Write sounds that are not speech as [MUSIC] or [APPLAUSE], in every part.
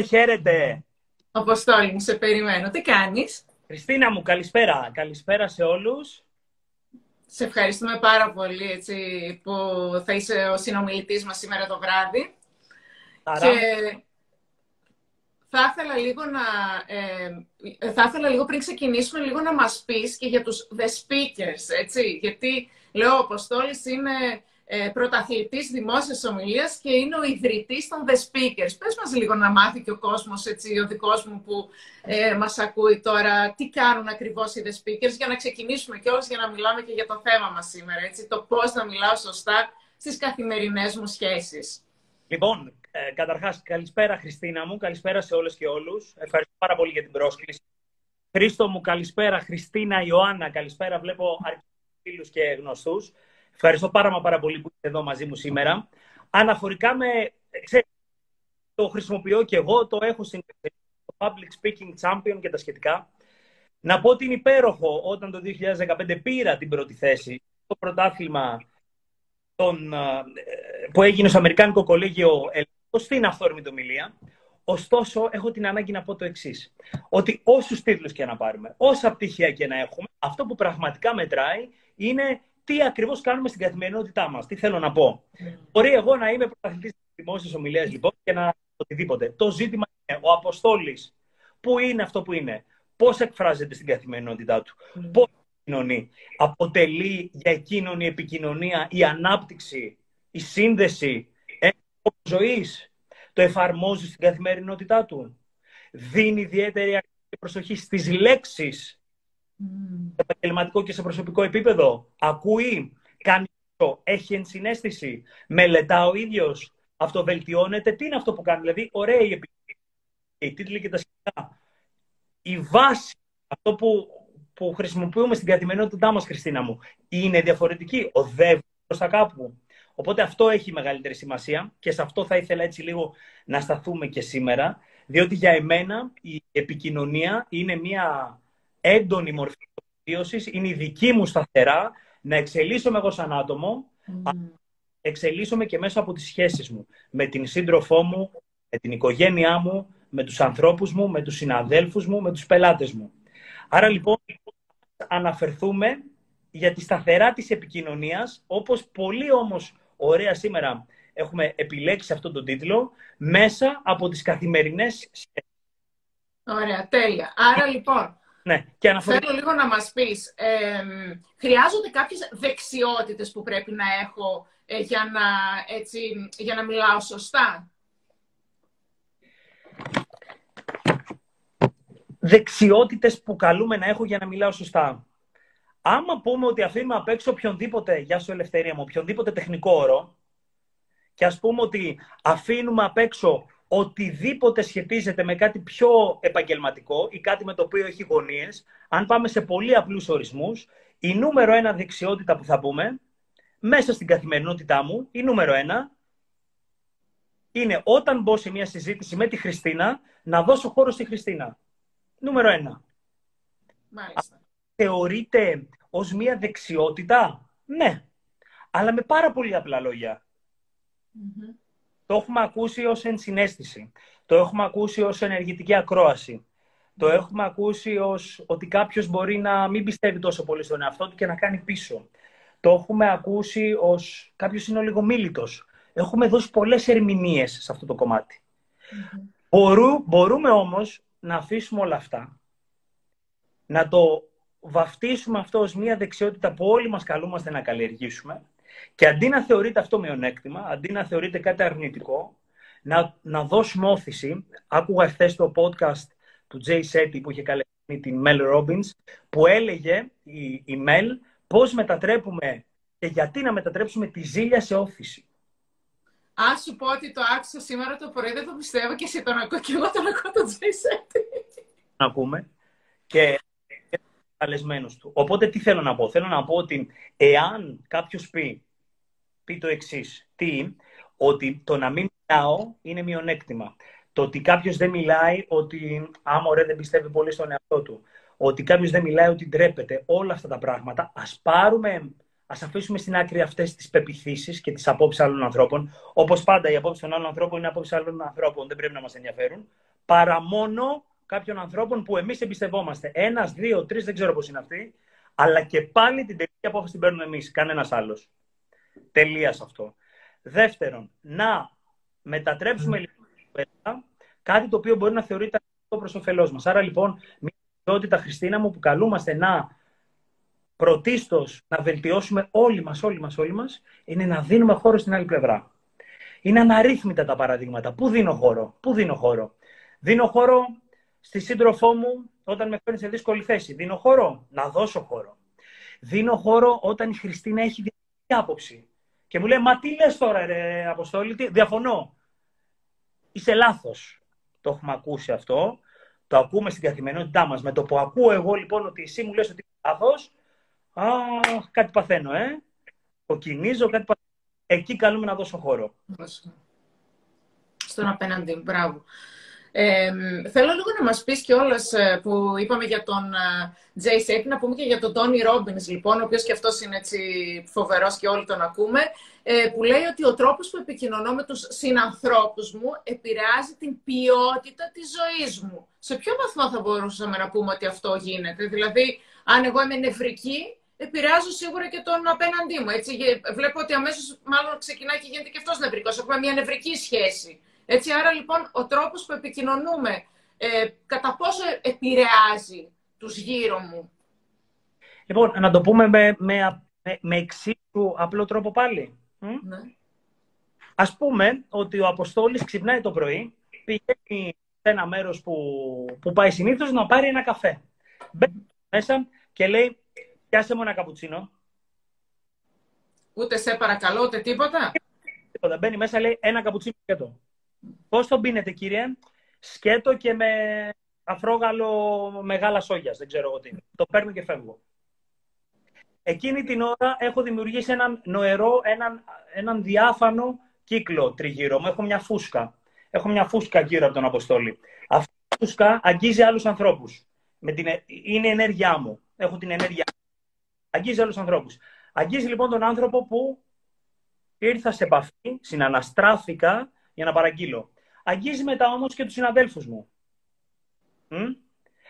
Χαίρετε. Αποστόλη μου, σε περιμένω. Τι κάνεις; Χριστίνα μου, καλησπέρα. Καλησπέρα σε όλους. Σε ευχαριστούμε πάρα πολύ έτσι, που θα είσαι ο συνομιλητής μας σήμερα το βράδυ. Άρα. Και θα ήθελα λίγο να... Ε, θα ήθελα λίγο πριν ξεκινήσουμε λίγο να μας πεις και για τους The Speakers, έτσι. Γιατί, λέω, ο Αποστόλης είναι ε, πρωταθλητής δημόσιας ομιλίας και είναι ο ιδρυτής των The Speakers. Πες μας λίγο να μάθει και ο κόσμος, έτσι, ο δικός μου που ε, μας ακούει τώρα, τι κάνουν ακριβώς οι The Speakers, για να ξεκινήσουμε κιόλας για να μιλάμε και για το θέμα μας σήμερα, έτσι, το πώς να μιλάω σωστά στις καθημερινές μου σχέσεις. Λοιπόν, ε, καταρχάς, καλησπέρα Χριστίνα μου, καλησπέρα σε όλες και όλους. Ευχαριστώ πάρα πολύ για την πρόσκληση. Χρήστο μου, καλησπέρα. Χριστίνα, Ιωάννα, καλησπέρα. Βλέπω αρκετούς φίλους και γνωστούς. Ευχαριστώ πάρα, πάρα πολύ που είστε εδώ μαζί μου σήμερα. Αναφορικά με, ξέρετε, το χρησιμοποιώ και εγώ, το έχω στην το Public Speaking Champion και τα σχετικά. Να πω ότι είναι υπέροχο όταν το 2015 πήρα την πρώτη θέση στο πρωτάθλημα τον, που έγινε στο Αμερικάνικο Κολέγιο Ελλάδος στην αυθόρμητη ομιλία. Ωστόσο, έχω την ανάγκη να πω το εξής. Ότι όσους τίτλους και να πάρουμε, όσα πτυχία και να έχουμε, αυτό που πραγματικά μετράει είναι τι ακριβώς κάνουμε στην καθημερινότητά μας. Τι θέλω να πω. Μπορεί εγώ να είμαι πρωταθλητής τη δημόσια ομιλία λοιπόν και να οτιδήποτε. Το ζήτημα είναι ο Αποστόλης. Πού είναι αυτό που είναι; Πώς εκφράζεται στην καθημερινότητά του; Mm. Πώς κοινωνεί. Αποτελεί για εκείνον η επικοινωνία, η ανάπτυξη, η σύνδεση, ένα ζωής; Το εφαρμόζει στην καθημερινότητά του; Δίνει ιδιαίτερη προσοχή στις λέξεις; Σε επαγγελματικό και σε προσωπικό επίπεδο. Ακούει, κάνει το, έχει ενσυναίσθηση, μελετά ο ίδιος, αυτοβελτιώνεται. Τι είναι αυτό που κάνει, δηλαδή, ωραία η οι τίτλοι και τα σχετικά. Η βάση, αυτό που, που χρησιμοποιούμε στην καθημερινότητά μας, Χριστίνα μου, είναι διαφορετική. Οδεύει προς τα κάπου. Οπότε αυτό έχει μεγαλύτερη σημασία και σε αυτό θα ήθελα έτσι λίγο να σταθούμε και σήμερα, διότι για εμένα η επικοινωνία είναι μια έντονη μορφή βιώσης, είναι η δική μου σταθερά να εξελίσσομαι εγώ σαν άτομο, mm. εξελίσσομαι και μέσα από τις σχέσεις μου με την σύντροφό μου, με την οικογένειά μου, με τους ανθρώπους μου, με τους συναδέλφους μου, με τους πελάτες μου. Άρα λοιπόν αναφερθούμε για τη σταθερά της επικοινωνίας, όπως πολύ όμως ωραία σήμερα έχουμε επιλέξει αυτόν τον τίτλο, μέσα από τις καθημερινές σχέσεις. Ωραία, τέλεια. Άρα λοιπόν, ναι, και αναφορικά... Θέλω λίγο να μας πεις, ε, χρειάζονται κάποιες δεξιότητες που πρέπει να έχω ε, για, να, έτσι, για να μιλάω σωστά; Δεξιότητες που καλούμε να έχω για να μιλάω σωστά. Άμα πούμε ότι αφήνουμε απ' έξω οποιονδήποτε, για σου ελευθερία μου, οποιονδήποτε τεχνικό όρο και ας πούμε ότι αφήνουμε απ' έξω οτιδήποτε σχετίζεται με κάτι πιο επαγγελματικό ή κάτι με το οποίο έχει γωνίες, αν πάμε σε πολύ απλούς ορισμούς, η νούμερο ένα δεξιότητα που θα πούμε, μέσα στην καθημερινότητά μου, η νούμερο ένα, είναι όταν μπω σε μια συζήτηση με τη Χριστίνα, να δώσω χώρο στη Χριστίνα. Νούμερο ένα. Μάλιστα. Θεωρείται ως μια δεξιότητα, ναι. Αλλά με πάρα πολύ απλά το έχουμε ακούσει ως ενσυναίσθηση. Το έχουμε ακούσει ως ενεργητική ακρόαση. Το έχουμε ακούσει ως ότι κάποιος μπορεί να μην πιστεύει τόσο πολύ στον εαυτό του και να κάνει πίσω. Το έχουμε ακούσει ως κάποιος είναι ο λίγο μίλητος. Έχουμε δώσει πολλές ερμηνείες σε αυτό το κομματι μπορούμε όμως να αφήσουμε όλα αυτά, να το βαφτίσουμε αυτό ως μια δεξιότητα που όλοι μας καλούμαστε να καλλιεργήσουμε και αντί να θεωρείται αυτό μειονέκτημα, αντί να θεωρείται κάτι αρνητικό, να, να δώσουμε όθηση. Άκουγα χθες το podcast του Jay Shetty που είχε καλέσει την Mel Robbins, που έλεγε η, η Mel πώς μετατρέπουμε και γιατί να μετατρέψουμε τη ζήλια σε όθηση. Αν σου πω ότι το άκουσα σήμερα το πρωί, δεν το πιστεύω και εσύ τον ακούω και εγώ τον ακούω τον Jay Shetty. Να ακούμε. Και καλεσμένος του. Οπότε τι θέλω να πω. Θέλω να πω ότι εάν κάποιος πει πει το εξής. Τι, ότι το να μην μιλάω είναι μειονέκτημα. Το ότι κάποιος δεν μιλάει, ότι άμα ωραία δεν πιστεύει πολύ στον εαυτό του. Ότι κάποιος δεν μιλάει, ότι ντρέπεται. Όλα αυτά τα πράγματα. Α πάρουμε, ας αφήσουμε στην άκρη αυτές τις πεπιθήσεις και τις απόψεις άλλων ανθρώπων. Όπως πάντα, οι απόψεις των άλλων ανθρώπων είναι απόψεις άλλων ανθρώπων. Δεν πρέπει να μας ενδιαφέρουν. παρά μόνο κάποιων ανθρώπων που εμείς εμπιστευόμαστε. Ένας, δύο, τρεις, δεν ξέρω πώς είναι αυτοί, αλλά και πάλι την τελική απόφαση την παίρνουμε εμείς, κανένας άλλος. Τελεία αυτό. Δεύτερον, να μετατρέψουμε λοιπόν κάτι το οποίο μπορεί να θεωρείται προς όφελός μας. Άρα λοιπόν, μια ποιότητα, Χριστίνα μου, που καλούμαστε να πρωτίστως να βελτιώσουμε όλοι μας, όλοι μας, όλοι μας, είναι να δίνουμε χώρο στην άλλη πλευρά. Είναι αναρρύθμιτα τα παραδείγματα. Πού δίνω χώρο, πού δίνω χώρο; Δίνω χώρο στη σύντροφό μου όταν με φέρνει σε δύσκολη θέση. Δίνω χώρο, να δώσω χώρο. Δίνω χώρο όταν η Χριστίνα έχει διαφορετική άποψη. Και μου λέει, Μα τι λες τώρα, ρε Αποστόλη, τι... διαφωνώ. Είσαι λάθος. Το έχουμε ακούσει αυτό. Το ακούμε στην καθημερινότητά μας. Με το που ακούω εγώ λοιπόν ότι εσύ μου λες ότι είναι λάθος, Α, κάτι παθαίνω, ε. Κοκκινίζω, κάτι παθαίνω. Εκεί καλούμε να δώσω χώρο. Στον απέναντι, μπράβο. Ε, θέλω λίγο να μας πεις και όλες ε, που είπαμε για τον Τζέι Σέιπ, να πούμε και για τον Τόνι Ρόμπινς, λοιπόν, ο οποίος και αυτός είναι έτσι φοβερός και όλοι τον ακούμε, ε, που λέει ότι ο τρόπος που επικοινωνώ με τους συνανθρώπους μου επηρεάζει την ποιότητα της ζωής μου. Σε ποιο βαθμό θα μπορούσαμε να πούμε ότι αυτό γίνεται, δηλαδή αν εγώ είμαι νευρική, επηρεάζω σίγουρα και τον απέναντί μου. Έτσι. Βλέπω ότι αμέσως μάλλον ξεκινάει και γίνεται και αυτός νευρικός. Έχουμε μια νευρική σχέση. Έτσι, άρα λοιπόν ο τρόπος που επικοινωνούμε, ε, κατά πόσο επηρεάζει τους γύρω μου; Λοιπόν, να το πούμε με, με, με εξίσου απλό τρόπο πάλι. Ναι. Ας πούμε ότι ο Αποστόλης ξυπνάει το πρωί, πηγαίνει σε ένα μέρος που, που πάει συνήθως να πάρει ένα καφέ. Μπαίνει μέσα και λέει, πιάσε μου ένα καπουτσίνο. Ούτε σε παρακαλώ, ούτε τίποτα. Τίποτα. Μπαίνει μέσα, λέει, ένα καπουτσίνο σκέτο. Πώς τον πίνετε, κύριε; Σκέτο και με αφρόγαλο μεγάλα σόγια. Δεν ξέρω εγώ τι. Το παίρνω και φεύγω. Εκείνη την ώρα έχω δημιουργήσει έναν νοερό, έναν, έναν διάφανο κύκλο τριγύρω μου. Έχω μια φούσκα. Έχω μια φούσκα γύρω από τον Αποστόλη. Αυτή η φούσκα αγγίζει άλλους ανθρώπους. Με την, είναι η ενέργειά μου. Έχω την ενέργειά μου. Αγγίζει άλλους ανθρώπους. Αγγίζει λοιπόν τον άνθρωπο που ήρθα σε επαφή, συναναστράφηκα για να παραγγείλω. Αγγίζει μετά όμως και τους συναδέλφους μου.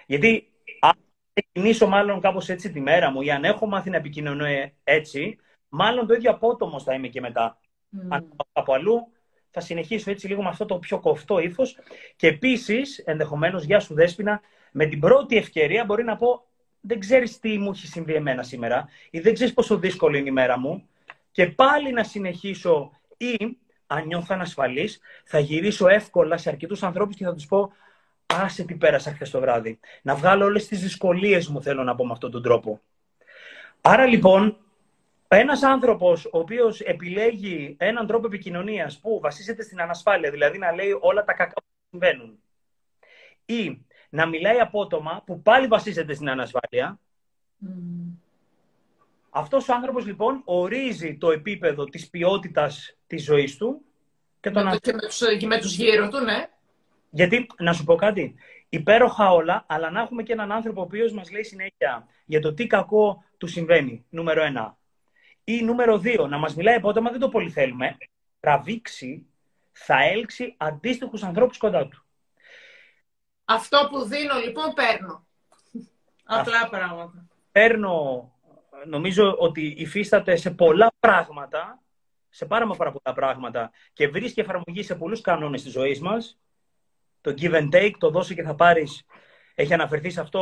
Γιατί αν ξεκινήσω μάλλον κάπως έτσι τη μέρα μου ή αν έχω μάθει να επικοινωνώ έτσι, μάλλον το ίδιο απότομο θα είμαι και μετά. Mm. Αν από αλλού θα συνεχίσω έτσι λίγο με αυτό το πιο κοφτό ύφος. Και επίσης, ενδεχομένως, γεια σου Δέσποινα, με την πρώτη ευκαιρία μπορεί να πω δεν ξέρεις τι μου έχει συμβεί εμένα σήμερα ή δεν ξέρεις πόσο δύσκολη είναι η μέρα μου και πάλι να συνεχίσω ή αν νιώθω ανασφαλής, θα γυρίσω εύκολα σε αρκετούς ανθρώπους και θα τους πω: Άσε τι πέρασα χθες το βράδυ. Να βγάλω όλες τις δυσκολίες μου, θέλω να πω με αυτόν τον τρόπο. Άρα λοιπόν, ένας άνθρωπος ο οποίος επιλέγει έναν τρόπο επικοινωνίας που βασίζεται στην ανασφάλεια, δηλαδή να λέει όλα τα κακά που συμβαίνουν, ή να μιλάει απότομα, που πάλι βασίζεται στην ανασφάλεια, αυτός ο άνθρωπος λοιπόν ορίζει το επίπεδο της ποιότητας της ζωής του και, τον με, και με, τους, με τους γύρω του, ναι. Γιατί, να σου πω κάτι, υπέροχα όλα, αλλά να έχουμε και έναν άνθρωπο ο οποίος μας λέει συνέχεια για το τι κακό του συμβαίνει, νούμερο ένα. Ή νούμερο δύο, να μας μιλάει απότομα, δεν το πολύ θέλουμε, τραβήξει, θα έλξει αντίστοιχους ανθρώπους κοντά του. Αυτό που δίνω λοιπόν παίρνω. Απλά πράγματα. Παίρνω νομίζω ότι υφίσταται σε πολλά πράγματα, σε πάρα, πάρα πολλά πράγματα και βρίσκει εφαρμογή σε πολλούς κανόνες της ζωής μας. Το give and take, το δώσε και θα πάρεις, έχει αναφερθεί σε αυτό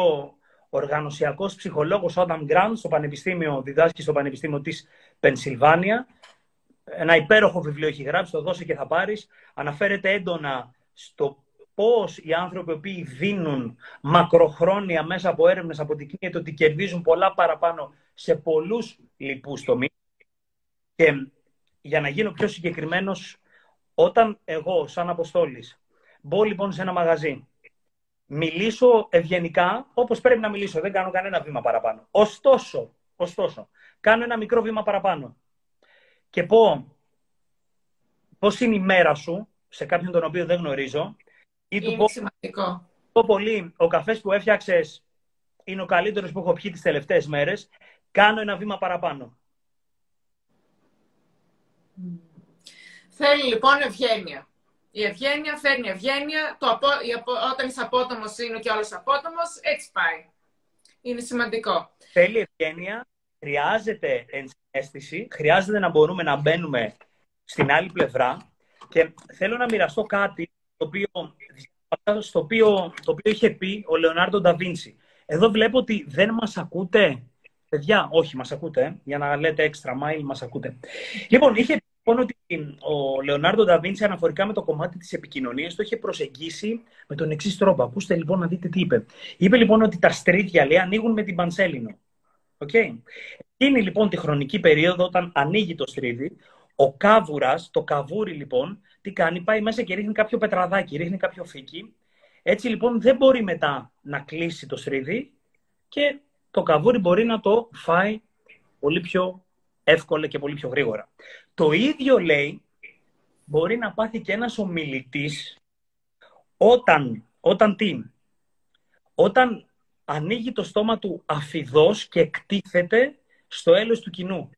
ο οργανωσιακός ψυχολόγος Adam Grant στο Πανεπιστήμιο, διδάσκει στο Πανεπιστήμιο της Πενσιλβάνια. Ένα υπέροχο βιβλίο έχει γράψει, το δώσε και θα πάρεις. Αναφέρεται έντονα στο πώς οι άνθρωποι οποίοι δίνουν μακροχρόνια μέσα από έρευνες αποδεικνύεται ότι κερδίζουν πολλά παραπάνω σε πολλούς λοιπούς τομείς. Και για να γίνω πιο συγκεκριμένος, όταν εγώ σαν Αποστόλης μπω λοιπόν σε ένα μαγαζί, μιλήσω ευγενικά όπως πρέπει να μιλήσω, δεν κάνω κανένα βήμα παραπάνω. Ωστόσο, ωστόσο κάνω ένα μικρό βήμα παραπάνω και πω πώς είναι η μέρα σου σε κάποιον τον οποίο δεν γνωρίζω ή του πω, σημαντικό. πω πολύ, ο καφές που έφτιαξες είναι ο καλύτερος που έχω πιει τις τελευταίες μέρες, κάνω ένα βήμα παραπάνω. Θέλει λοιπόν ευγένεια. Η ευγένεια φέρνει ευγένεια. Το απο... Όταν είσαι απότομος είναι και όλος απότομος. Έτσι πάει. Είναι σημαντικό. Θέλει ευγένεια, χρειάζεται ενσυναίσθηση, χρειάζεται να μπορούμε να μπαίνουμε στην άλλη πλευρά και θέλω να μοιραστώ κάτι το οποίο, στο οποίο, το οποίο είχε πει ο Λεωνάρντο Νταβίντσι. Εδώ βλέπω ότι δεν μας ακούτε. Παιδιά, όχι, μας ακούτε. Για να λέτε έξτρα mile, μας ακούτε. Λοιπόν, είχε πει λοιπόν ότι ο Λεωνάρντο Νταβίντσι αναφορικά με το κομμάτι της επικοινωνίας το είχε προσεγγίσει με τον εξής τρόπο. Ακούστε λοιπόν να δείτε τι είπε. Είπε λοιπόν ότι τα στρίτια λέει ανοίγουν με την Πανσέλινο. Okay. Εκείνη λοιπόν τη χρονική περίοδο όταν ανοίγει το στρίδι, ο κάβουρας, το καβούρι λοιπόν, τι κάνει, πάει μέσα και ρίχνει κάποιο πετραδάκι, ρίχνει κάποιο φύκι. Έτσι λοιπόν δεν μπορεί μετά να κλείσει το στρίδι και το καβούρι μπορεί να το φάει πολύ πιο εύκολα και πολύ πιο γρήγορα. Το ίδιο λέει μπορεί να πάθει και ένας ομιλητής όταν, όταν τι, όταν ανοίγει το στόμα του αφιδός και εκτίθεται στο έλος του κοινού.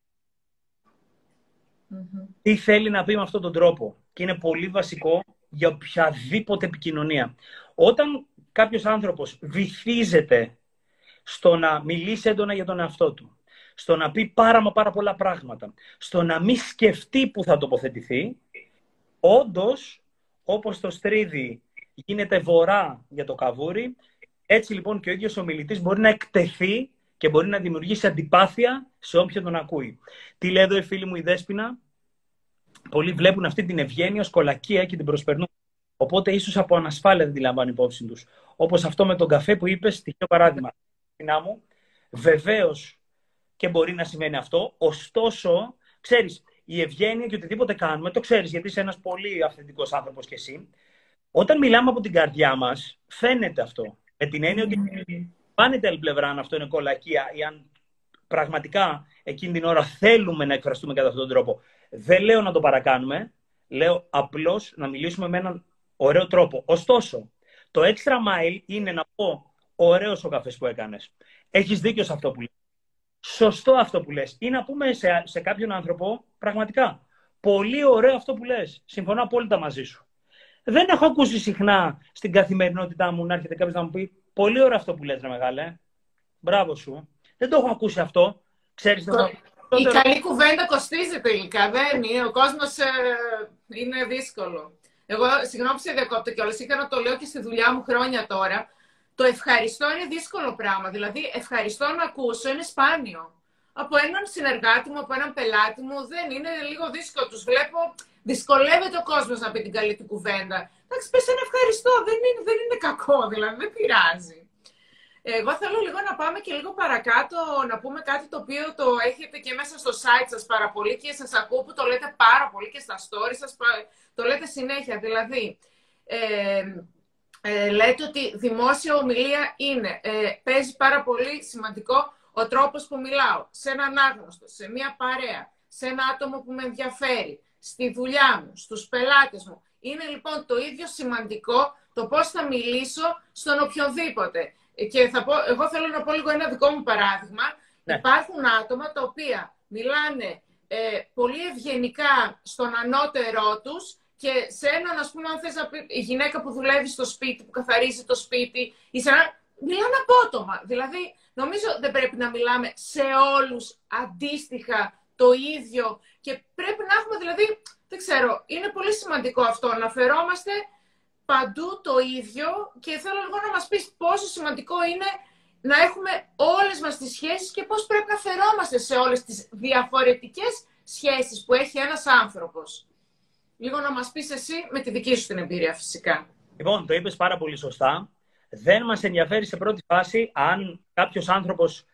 Τι θέλει να πει με αυτόν τον τρόπο; Και είναι πολύ βασικό για οποιαδήποτε επικοινωνία. Όταν κάποιος άνθρωπος βυθίζεται στο να μιλήσει έντονα για τον εαυτό του, στο να πει πάρα μα πάρα πολλά πράγματα, στο να μην σκεφτεί που θα τοποθετηθεί, όντως, όπως το στρίδι γίνεται βορρά για το καβούρι, έτσι λοιπόν και ο ίδιος ο μιλητής μπορεί να εκτεθεί και μπορεί να δημιουργήσει αντιπάθεια σε όποιον τον ακούει. Τι λέει εδώ η φίλη μου η Δέσποινα; Πολλοί βλέπουν αυτή την ευγένεια ως κολακία και την προσπερνούν. Οπότε ίσως από ανασφάλεια δεν τη λαμβάνουν υπόψη τους. Όπως αυτό με τον καφέ που είπες, στοιχείο παράδειγμα. μου, βεβαίως και μπορεί να σημαίνει αυτό. Ωστόσο, ξέρεις, η ευγένεια και οτιδήποτε κάνουμε, το ξέρεις γιατί είσαι ένας πολύ αυθεντικός άνθρωπος κι εσύ. Όταν μιλάμε από την καρδιά μας, φαίνεται αυτό. Με την έννοια ότι πάνε την άλλη πλευρά αν αυτό είναι κολακία ή αν πραγματικά εκείνη την ώρα θέλουμε να εκφραστούμε κατά αυτόν τον τρόπο. Δεν λέω να το παρακάνουμε, λέω απλώς να μιλήσουμε με έναν ωραίο τρόπο. Ωστόσο, το extra mile είναι να πω ωραίος ο καφές που έκανες. Έχεις δίκιο σε αυτό που λες. Σωστό αυτό που λες. Ή να πούμε σε, σε κάποιον άνθρωπο, πραγματικά, πολύ ωραίο αυτό που λες. Συμφωνώ απόλυτα μαζί σου. Δεν έχω ακούσει συχνά στην καθημερινότητά μου να έρχεται κάποιος να μου πει Πολύ ωραίο αυτό που λες, ρε μεγάλε. Μπράβο σου. Δεν το έχω ακούσει αυτό. Ξέρεις, το... Η καλή κουβέντα κοστίζει τελικά. Δεν είναι. Ο κόσμος ε, είναι δύσκολο. Εγώ, συγγνώμη που σε διακόπτω κιόλας, είχα να το λέω και στη δουλειά μου χρόνια τώρα. Το ευχαριστώ είναι δύσκολο πράγμα. Δηλαδή, ευχαριστώ να ακούσω είναι σπάνιο. Από έναν συνεργάτη μου, από έναν πελάτη μου, δεν είναι λίγο δύσκολο. Τους βλέπω, δυσκολεύεται ο κόσμος να πει την καλή του κουβέντα. Εντάξει, πες ένα ευχαριστώ. Δεν είναι, δεν είναι κακό, δηλαδή, δεν πειράζει. Εγώ θέλω λίγο να πάμε και λίγο παρακάτω, να πούμε κάτι το οποίο το έχετε και μέσα στο site σας πάρα πολύ και σας ακούω που το λέτε πάρα πολύ και στα stories σας, το λέτε συνέχεια. Δηλαδή, ε, ε, λέτε ότι δημόσια ομιλία είναι, ε, παίζει πάρα πολύ σημαντικό ο τρόπος που μιλάω, σε έναν άγνωστο, σε μια παρέα, σε ένα άτομο που με ενδιαφέρει, στη δουλειά μου, στους πελάτες μου. Είναι λοιπόν το ίδιο σημαντικό το πώς θα μιλήσω στον οποιοδήποτε. Και θα πω, εγώ θέλω να πω λίγο ένα δικό μου παράδειγμα. Ναι. Υπάρχουν άτομα τα οποία μιλάνε ε, πολύ ευγενικά στον ανώτερό τους και σε έναν, ας πούμε, αν θες να πει, η γυναίκα που δουλεύει στο σπίτι, που καθαρίζει το σπίτι, ή σε ένα, μιλάνε απότομα. Δηλαδή, νομίζω δεν πρέπει να μιλάμε σε όλους αντίστοιχα το ίδιο και πρέπει να έχουμε, δηλαδή, δεν ξέρω, είναι πολύ σημαντικό αυτό, να φερόμαστε παντού το ίδιο και θέλω λίγο να μας πεις πόσο σημαντικό είναι να έχουμε όλες μας τις σχέσεις και πώς πρέπει να φερόμαστε σε όλες τις διαφορετικές σχέσεις που έχει ένας άνθρωπος. Λίγο να μας πεις εσύ με τη δική σου την εμπειρία φυσικά. Λοιπόν, το είπες πάρα πολύ σωστά. Δεν μας ενδιαφέρει σε πρώτη φάση αν κάποιος άνθρωπος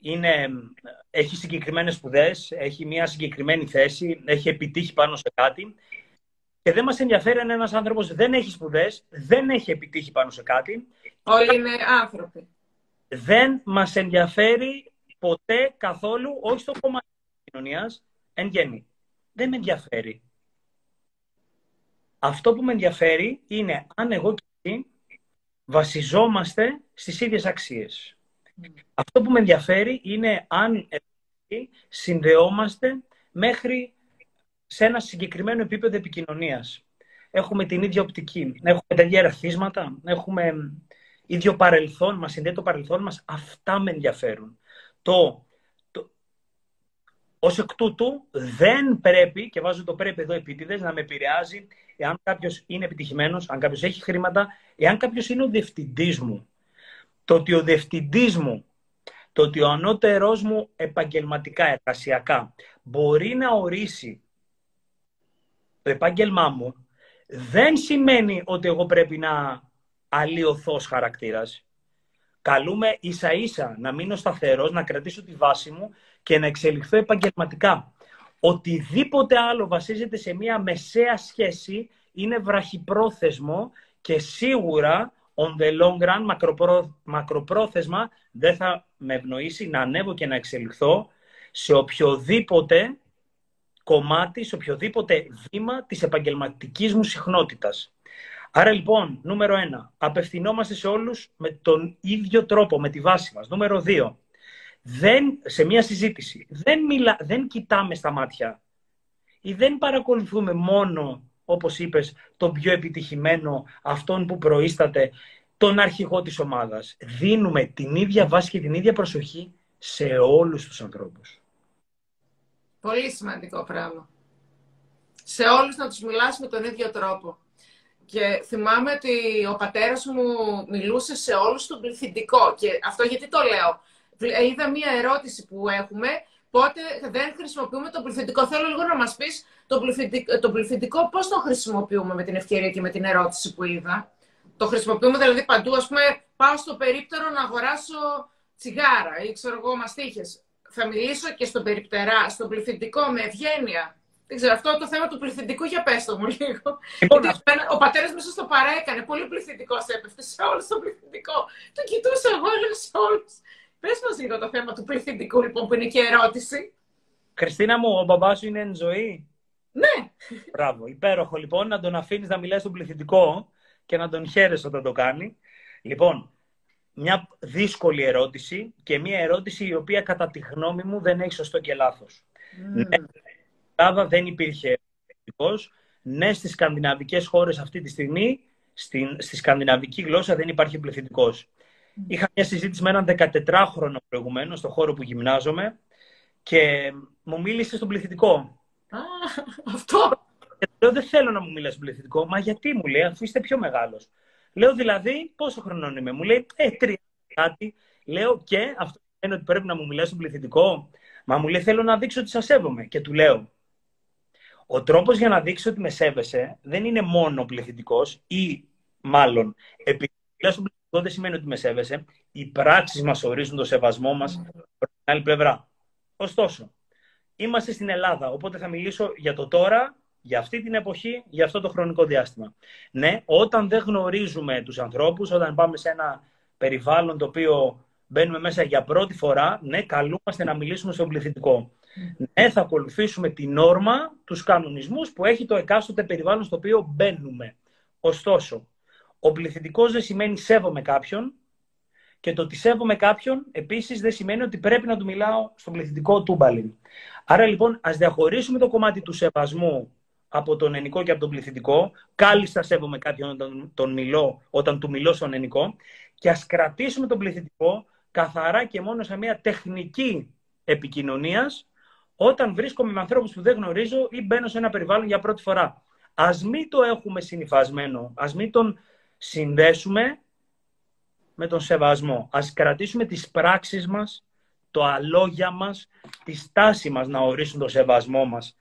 είναι, έχει συγκεκριμένες σπουδές, έχει μια συγκεκριμένη θέση, έχει επιτύχει πάνω σε κάτι. Και δεν μας ενδιαφέρει αν ένας άνθρωπος δεν έχει σπουδές, δεν έχει επιτύχει πάνω σε κάτι. Όλοι είναι άνθρωποι. Δεν μας ενδιαφέρει ποτέ καθόλου, όχι στο κομμάτι της κοινωνίας, εν γέννη. Δεν με ενδιαφέρει. Αυτό που με ενδιαφέρει είναι αν εγώ και εσύ βασιζόμαστε στις ίδιες αξίες. Αυτό που με ενδιαφέρει είναι αν συνδεόμαστε μέχρι σε ένα συγκεκριμένο επίπεδο επικοινωνίας. έχουμε την ίδια οπτική, έχουμε τα ίδια εραθίσματα, έχουμε ίδιο παρελθόν, μας συνδέει το παρελθόν μας, αυτά με ενδιαφέρουν. Το, το, ως εκ τούτου δεν πρέπει, και βάζω το πρέπει εδώ επίτηδες, να με επηρεάζει εάν κάποιος είναι επιτυχημένος, αν κάποιος έχει χρήματα, εάν κάποιος είναι ο διευθυντής μου. Το ότι ο διευθυντής μου, το ότι ο ανώτερός μου επαγγελματικά, εργασιακά, μπορεί να ορίσει το επάγγελμά μου, δεν σημαίνει ότι εγώ πρέπει να αλλοιωθώς χαρακτήρας. Καλούμε ίσα ίσα να μείνω σταθερός, να κρατήσω τη βάση μου και να εξελιχθώ επαγγελματικά. Οτιδήποτε άλλο βασίζεται σε μια μεσαία σχέση είναι βραχυπρόθεσμο και σίγουρα on the long run, μακροπρόθεσμα, δεν θα με ευνοήσει να ανέβω και να εξελιχθώ σε οποιοδήποτε κομμάτι, σε οποιοδήποτε βήμα της επαγγελματικής μου συχνότητας. Άρα λοιπόν, νούμερο ένα, απευθυνόμαστε σε όλους με τον ίδιο τρόπο, με τη βάση μας. Νούμερο δύο, δεν, σε μια συζήτηση, δεν, μιλά, δεν κοιτάμε στα μάτια ή δεν παρακολουθούμε μόνο, όπως είπες, τον πιο επιτυχημένο, αυτόν που προείσταται, τον αρχηγό της ομάδας. Δίνουμε την ίδια βάση και την ίδια προσοχή σε όλους τους ανθρώπους. Πολύ σημαντικό πράγμα. Σε όλους να τους μιλάς με τον ίδιο τρόπο. Και θυμάμαι ότι ο πατέρας μου μιλούσε σε όλους τον πληθυντικό. Και αυτό γιατί το λέω; Είδα μία ερώτηση που έχουμε, πότε δεν χρησιμοποιούμε τον πληθυντικό. Θέλω λίγο να μας πεις τον πληθυντικό, τον πληθυντικό πώς τον χρησιμοποιούμε με την ευκαιρία και με την ερώτηση που είδα. Το χρησιμοποιούμε δηλαδή παντού, ας πούμε, πάω στο περίπτερο να αγοράσω τσιγάρα ή ξέρω εγώ μαστίχες. Θα μιλήσω και στον περιπτερά, στον πληθυντικό με ευγένεια. Δεν ξέρω, αυτό το θέμα του πληθυντικού για πέστο μου λίγο. Λοιπόν, ο πατέρας μέσα στο παρά έκανε. Πολύ πληθυντικό έπεφτε σε όλους το πληθυντικό. Το κοιτούσα εγώ, έλεγα σε όλους. Πες μας λίγο το θέμα του πληθυντικού, λοιπόν, που είναι και ερώτηση. Χριστίνα μου, ο μπαμπάς σου είναι εν ζωή; Ναι. Μπράβο. Υπέροχο λοιπόν να τον αφήνεις να μιλάει στον πληθυντικό και να τον χαίρεσαι όταν το κάνει. Λοιπόν, μια δύσκολη ερώτηση και μια ερώτηση η οποία κατά τη γνώμη μου δεν έχει σωστό και λάθος. Ναι, Ελλάδα δεν υπήρχε πληθυντικός. Ναι, στις σκανδιναβικές χώρες αυτή τη στιγμή, στην, στη σκανδιναβική γλώσσα δεν υπάρχει πληθυντικός. Mm. Είχα μια συζήτηση με έναν 14χρονο προηγουμένως, στον χώρο που γυμνάζομαι, και μου μίλησε στον πληθυντικό. Α, αυτό. Και λέω, δεν θέλω να μου μιλάς στον πληθυντικό. Μα γιατί μου λέει, αφού είστε πιο μεγάλος. Λέω δηλαδή, πόσο χρονών είμαι. Μου λέει, ε, τρία κάτι. Λέω και αυτό είναι ότι πρέπει να μου μιλάς στον πληθυντικό. Μα μου λέει, θέλω να δείξω ότι σας σέβομαι. Και του λέω, ο τρόπος για να δείξει ότι με σέβεσαι δεν είναι μόνο πληθυντικός ή μάλλον επειδή μιλάς στον πληθυντικό δεν σημαίνει ότι με σέβεσαι. Οι πράξεις μας ορίζουν το σεβασμό μας προς την άλλη πλευρά. Ωστόσο, είμαστε στην Ελλάδα, οπότε θα μιλήσω για το τώρα, για αυτή την εποχή, για αυτό το χρονικό διάστημα. Ναι, όταν δεν γνωρίζουμε τους ανθρώπους, όταν πάμε σε ένα περιβάλλον το οποίο μπαίνουμε μέσα για πρώτη φορά, ναι, καλούμαστε να μιλήσουμε στον πληθυντικό. Ναι, θα ακολουθήσουμε τη νόρμα, τους κανονισμούς που έχει το εκάστοτε περιβάλλον στο οποίο μπαίνουμε. Ωστόσο, ο πληθυντικός δεν σημαίνει σέβομαι κάποιον και το ότι σέβομαι κάποιον επίσης δεν σημαίνει ότι πρέπει να του μιλάω στον πληθυντικό τούμπαλιν. Άρα λοιπόν ας διαχωρίσουμε το κομμάτι του σεβασμού από τον ενικό και από τον πληθυντικό. Κάλλιστα σέβομαι κάποιον όταν, τον μιλώ, όταν του μιλώ στον ενικό και ας κρατήσουμε τον πληθυντικό καθαρά και μόνο σε μια τεχνική επικοινωνίας όταν βρίσκομαι με ανθρώπους που δεν γνωρίζω ή μπαίνω σε ένα περιβάλλον για πρώτη φορά. Α μην το έχουμε συνηθισμένο, ας μην τον συνδέσουμε με τον σεβασμό. Ας κρατήσουμε τις πράξεις μας, το αλόγια μας, τη στάση μας να ορίσουν το σεβασμό μας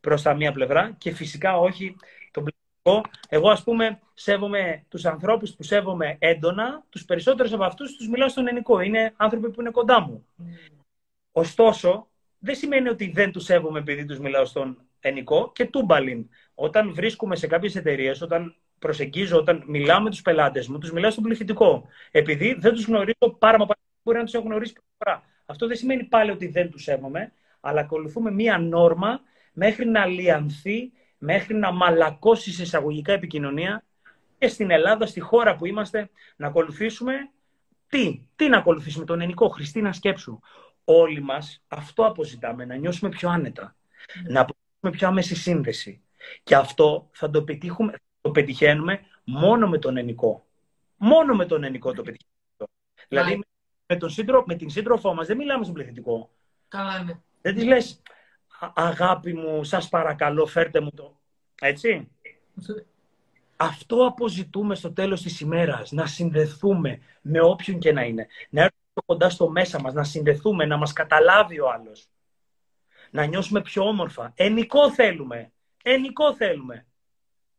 προς τα μία πλευρά και φυσικά όχι τον πληθυντικό. Εγώ ας πούμε σέβομαι τους ανθρώπους που σέβομαι έντονα, τους περισσότερους από αυτούς τους μιλάω στον ενικό. Είναι άνθρωποι που είναι κοντά μου. Mm. Ωστόσο, δεν σημαίνει ότι δεν τους σέβομαι επειδή τους μιλάω στον ενικό και τούμπαλιν. Όταν βρίσκομαι σε κάποιες εταιρείες, όταν προσεγγίζω, όταν μιλάω με τους πελάτες μου, τους μιλάω στον πληθυντικό. Επειδή δεν τους γνωρίζω πάρα πολύ, μπορεί να τους έχω γνωρίσει πρώτη φορά. Αυτό δεν σημαίνει πάλι ότι δεν τους σέβομαι, αλλά ακολουθούμε μία νόρμα μέχρι να λιανθεί, μέχρι να μαλακώσει σε εισαγωγικά επικοινωνία και στην Ελλάδα, στη χώρα που είμαστε, να ακολουθήσουμε τι, τι να ακολουθήσουμε, τον ενικό Χριστίνα σκέψου όλοι μας αυτό αποζητάμε, να νιώσουμε πιο άνετα, να αποκτήσουμε πιο άμεση σύνδεση. Και αυτό θα το, πετύχουμε, το πετυχαίνουμε μόνο με τον ενικό. Μόνο με τον ενικό το πετυχαίνουμε. Δηλαδή με, τον σύντρο, με την σύντροφό μας δεν μιλάμε στον πληθυντικό. Καλά είναι. Δεν της λες αγάπη μου, σας παρακαλώ φέρτε μου το. Έτσι. Αυτό αποζητούμε στο τέλος της ημέρας, να συνδεθούμε με όποιον και να είναι. Να έρθουμε κοντά στο μέσα μας, να συνδεθούμε, να μας καταλάβει ο άλλος. Να νιώσουμε πιο όμορφα. Ενικό θέλουμε. Ενικό θέλουμε.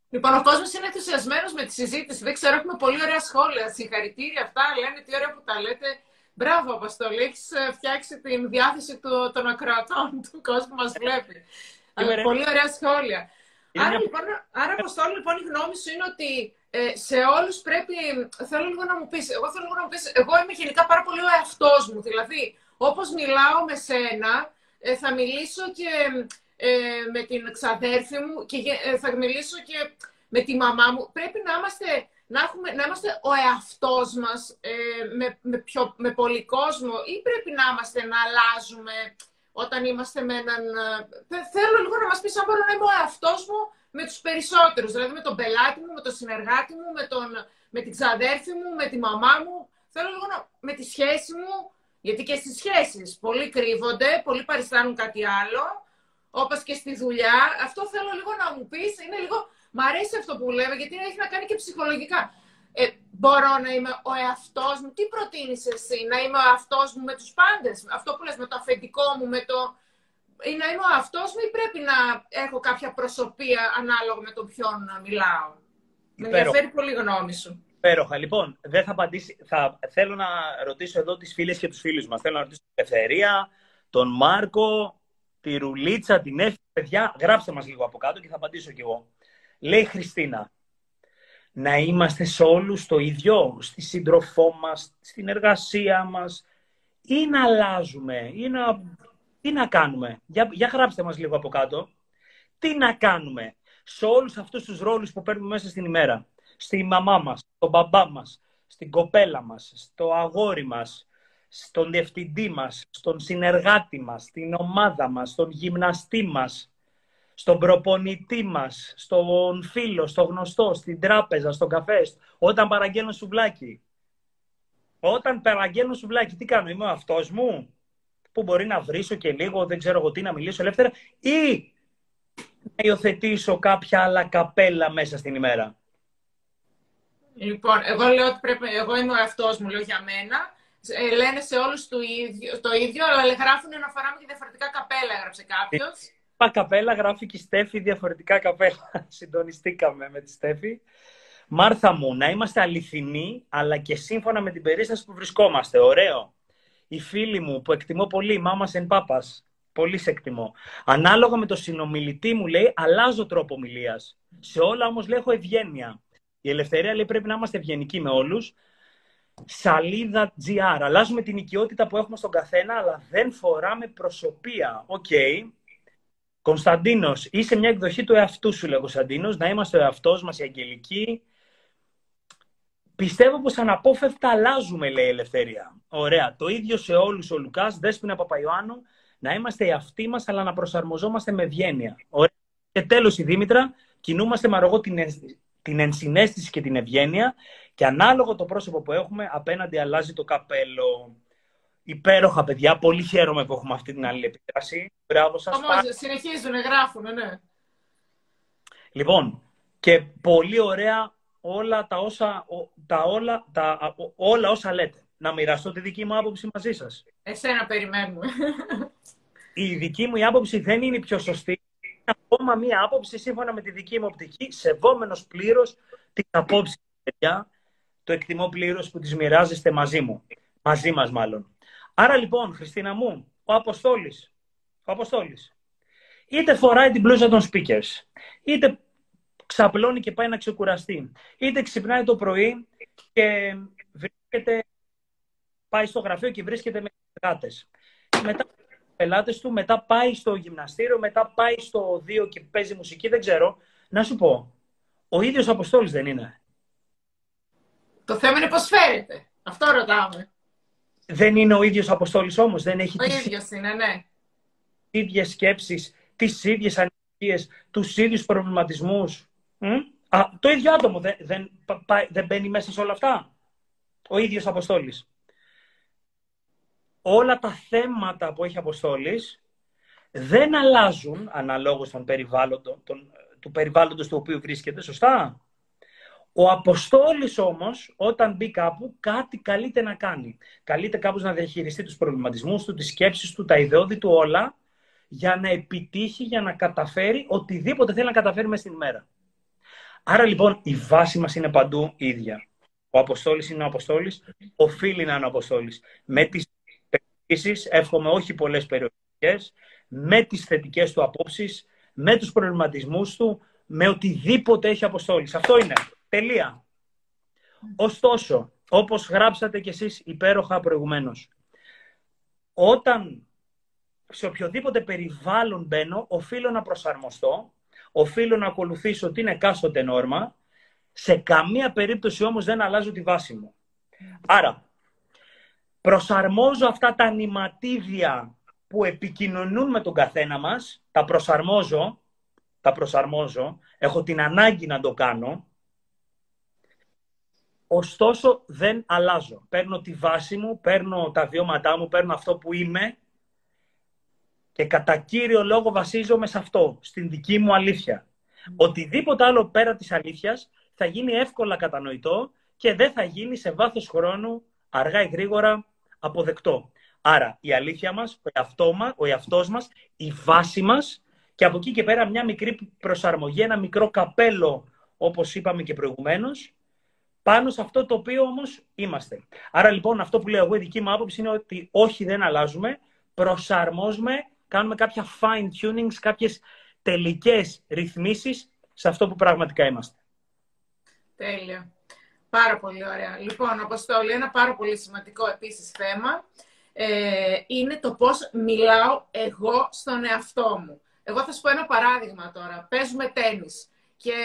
Λοιπόν, ο κόσμος είναι ενθουσιασμένος με τη συζήτηση. Δεν ξέρω, έχουμε πολύ ωραία σχόλια. Συγχαρητήρια αυτά. Λένε τι ωραία που τα λέτε. Μπράβο, Αποστολή. Έχεις ε, φτιάξει την διάθεση του, των ακροατών [LAUGHS] του κόσμου που μας βλέπει. πολύ ωραία σχόλια. Άρα, λοιπόν, άρα, Αποστολή, λοιπόν, η γνώμη σου είναι ότι ε, σε όλους πρέπει. Θέλω λίγο να μου πεις. Εγώ θέλω λίγο να μου πεις. Εγώ είμαι γενικά πάρα πολύ ο εαυτός μου. Δηλαδή, όπως μιλάω με σένα, ε, θα μιλήσω και ε, με την ξαδέρφη μου και ε, θα μιλήσω και με τη μαμά μου. Πρέπει να είμαστε, να έχουμε, να είμαστε ο εαυτός μας ε, με, με, πιο, με πολύ κόσμο ή πρέπει να είμαστε να αλλάζουμε όταν είμαστε με έναν... Ε, θέλω λίγο να μας πεις αν μπορώ να είμαι ο εαυτός μου με τους περισσότερους, δηλαδή με τον πελάτη μου, με τον συνεργάτη μου, με, τον, με την ξαδέρφη μου, με τη μαμά μου. Θέλω λίγο να, με τη σχέση μου, γιατί και στις σχέσεις πολλοί κρύβονται, πολλοί παριστάνουν κάτι άλλο, όπως και στη δουλειά. Αυτό θέλω λίγο να μου πεις, είναι λίγο Μ' αρέσει αυτό που λέμε, γιατί έχει να κάνει και ψυχολογικά. Ε, μπορώ να είμαι ο εαυτός μου. Τι προτείνεις εσύ, να είμαι ο εαυτός μου με τους πάντες, αυτό που λες με το αφεντικό μου, με το. ή να είμαι ο εαυτός μου, ή πρέπει να έχω κάποια προσωπία ανάλογα με τον ποιον να μιλάω; Με ενδιαφέρει πολύ η γνώμη σου. Υπέροχα. Λοιπόν, δεν θα απαντήσει. Θα... Θέλω να ρωτήσω εδώ τις φίλες και τους φίλους μας. Θέλω να ρωτήσω την Ελευθερία, τον Μάρκο, τη Ρουλίτσα, την Εύη. Παιδιά, γράψτε μας λίγο από κάτω και θα απαντήσω κι εγώ. Λέει η Χριστίνα, να είμαστε σε όλους το ίδιο, στη σύντροφό μας, στην εργασία μας, ή να αλλάζουμε, ή να... τι να κάνουμε. Για, για γράψτε μας λίγο από κάτω. Τι να κάνουμε σε όλους αυτούς τους ρόλους που παίρνουμε μέσα στην ημέρα. Στη μαμά μας, στον μπαμπά μας, στην κοπέλα μας, στο αγόρι μας, στον διευθυντή μας, στον συνεργάτη μας, στην ομάδα μας, στον γυμναστή μας, στον προπονητή μας, στον φίλο, στο γνωστό, στην τράπεζα, στον καφέ, όταν παραγγέλνω σουβλάκι. Όταν παραγγέλνω σουβλάκι, τι κάνω, είμαι ο αυτός μου, που μπορεί να βρίσω και λίγο, δεν ξέρω εγώ τι, να μιλήσω ελεύθερα, ή να υιοθετήσω κάποια άλλα καπέλα μέσα στην ημέρα. Λοιπόν, εγώ λέω ότι πρέπει, εγώ είμαι ο εαυτός μου, λέω για μένα. Ε, λένε σε όλους το ίδιο, το ίδιο αλλά γράφουν να φοράμε και διαφορετικά καπέλα, έγραψε κάποιος καπέλα γράφει και η Στέφη διαφορετικά καπέλα. [LAUGHS] Συντονιστήκαμε με τη Στέφη. Μάρθα μου, να είμαστε αληθινοί, αλλά και σύμφωνα με την περίσταση που βρισκόμαστε. Ωραίο. Οι φίλοι μου που εκτιμώ πολύ, μάμα εν πάπας. Πολύ σε εκτιμώ. Ανάλογα με το συνομιλητή μου, λέει, αλλάζω τρόπο ομιλίας. Σε όλα όμως λέω έχω ευγένεια. Η ελευθερία λέει πρέπει να είμαστε ευγενικοί με όλους. Σαλίδα GR. Αλλάζουμε την οικειότητα που έχουμε στον καθένα, αλλά δεν φοράμε προσωπία. Οκ. Okay. Κωνσταντίνος, είσαι μια εκδοχή του εαυτού σου, λέει Κωνσταντίνος, να είμαστε ο εαυτός μας, η αγγελική. Πιστεύω πως αναπόφευκτα αλλάζουμε, λέει η Ελευθερία. Ωραία. Το ίδιο σε όλους ο Λουκάς, Δέσπινα Παπαϊωάννου, να είμαστε οι αυτοί μας, αλλά να προσαρμοζόμαστε με ευγένεια. Ωραία. Και τέλος η Δήμητρα, κινούμαστε με αργό την, την ενσυναίσθηση και την ευγένεια και ανάλογο το πρόσωπο που έχουμε, απέναντι αλλάζει το καπέλο. Υπέροχα, παιδιά. Πολύ χαίρομαι που έχουμε αυτή την άλλη επίδραση. Μπράβο σας. Όμως, συνεχίζουν, γράφουν, ναι. Λοιπόν, και πολύ ωραία όλα τα όσα, τα όλα, τα, όλα όσα λέτε. Να μοιραστώ τη δική μου άποψη μαζί σας. Εσένα περιμένουμε. Η δική μου η άποψη δεν είναι η πιο σωστή. Είναι ακόμα μία άποψη σύμφωνα με τη δική μου οπτική, σεβόμενος πλήρως την απόψη, παιδιά. Το εκτιμώ πλήρως που τις μοιράζεστε μαζί μου. Μαζί μας μάλλον. Άρα λοιπόν, Χριστίνα μου, ο Αποστόλης, ο Αποστόλης, είτε φοράει την μπλούζα των speakers, είτε ξαπλώνει και πάει να ξεκουραστεί, είτε ξυπνάει το πρωί και βρίσκεται, πάει στο γραφείο και βρίσκεται με εργάτες. Μετά πελάτες του, μετά πάει στο γυμναστήριο, μετά πάει στο δύο και παίζει μουσική, δεν ξέρω. Να σου πω, ο ίδιος Αποστόλης δεν είναι. Το θέμα είναι πώς φέρεται. Αυτό ρωτάμε. Δεν είναι ο ίδιος Αποστόλης όμως, δεν έχει ο τις ίδιος είναι, ναι. ίδιες σκέψεις, τις ίδιες προσδοκίες, τους ίδιους προβληματισμούς. Α, το ίδιο άτομο δεν, δεν, δεν μπαίνει μέσα σε όλα αυτά. Ο ίδιος Αποστόλης. Όλα τα θέματα που έχει Αποστόλης δεν αλλάζουν αναλόγως των περιβάλλοντων, των, του περιβάλλοντος του οποίου βρίσκεται, σωστά; Ο Αποστόλης όμως, όταν μπει κάπου, κάτι καλείται να κάνει. Καλείται κάπως να διαχειριστεί τους προβληματισμούς του, τις σκέψεις του, τα ιδεώδη του όλα, για να επιτύχει, για να καταφέρει οτιδήποτε θέλει να καταφέρει μέσα στην ημέρα. Άρα λοιπόν η βάση μας είναι παντού ίδια. Ο Αποστόλης είναι ο Αποστόλης, οφείλει να είναι ο Αποστόλης. Με τις περιοχές, εύχομαι όχι πολλές περιοχές, με τις θετικές του απόψεις, με τους προβληματισμούς του, με οτιδήποτε έχει Αποστόλης. Αυτό είναι. Τελεία. Ωστόσο, όπως γράψατε κι εσείς υπέροχα προηγουμένως, όταν σε οποιοδήποτε περιβάλλον μπαίνω, οφείλω να προσαρμοστώ, οφείλω να ακολουθήσω την εκάστοτε νόρμα, σε καμία περίπτωση όμως δεν αλλάζω τη βάση μου. Άρα, προσαρμόζω αυτά τα νηματίδια που επικοινωνούν με τον καθένα μας, τα προσαρμόζω, τα προσαρμόζω, έχω την ανάγκη να το κάνω, ωστόσο δεν αλλάζω. Παίρνω τη βάση μου, παίρνω τα βιώματά μου, παίρνω αυτό που είμαι και κατά κύριο λόγο βασίζομαι σε αυτό, στην δική μου αλήθεια. Οτιδήποτε άλλο πέρα της αλήθειας θα γίνει εύκολα κατανοητό και δεν θα γίνει σε βάθος χρόνου, αργά ή γρήγορα, αποδεκτό. Άρα η αλήθεια μας, ο, εαυτό μας, ο εαυτός μας, η βάση μας και από εκεί και πέρα μια μικρή προσαρμογή, ένα μικρό καπέλο, όπως είπαμε και προηγουμένως, πάνω σε αυτό το οποίο όμως είμαστε. Άρα λοιπόν αυτό που λέω εγώ η δική μου άποψη είναι ότι όχι δεν αλλάζουμε, προσαρμόζουμε, κάνουμε κάποια fine tunings, κάποιες τελικές ρυθμίσεις σε αυτό που πραγματικά είμαστε. Τέλεια. Πάρα πολύ ωραία. Λοιπόν, Αποστόλη, ένα πάρα πολύ σημαντικό επίσης θέμα ε, είναι το πώς μιλάω εγώ στον εαυτό μου. Εγώ θα σου πω ένα παράδειγμα τώρα. Παίζουμε τέννις και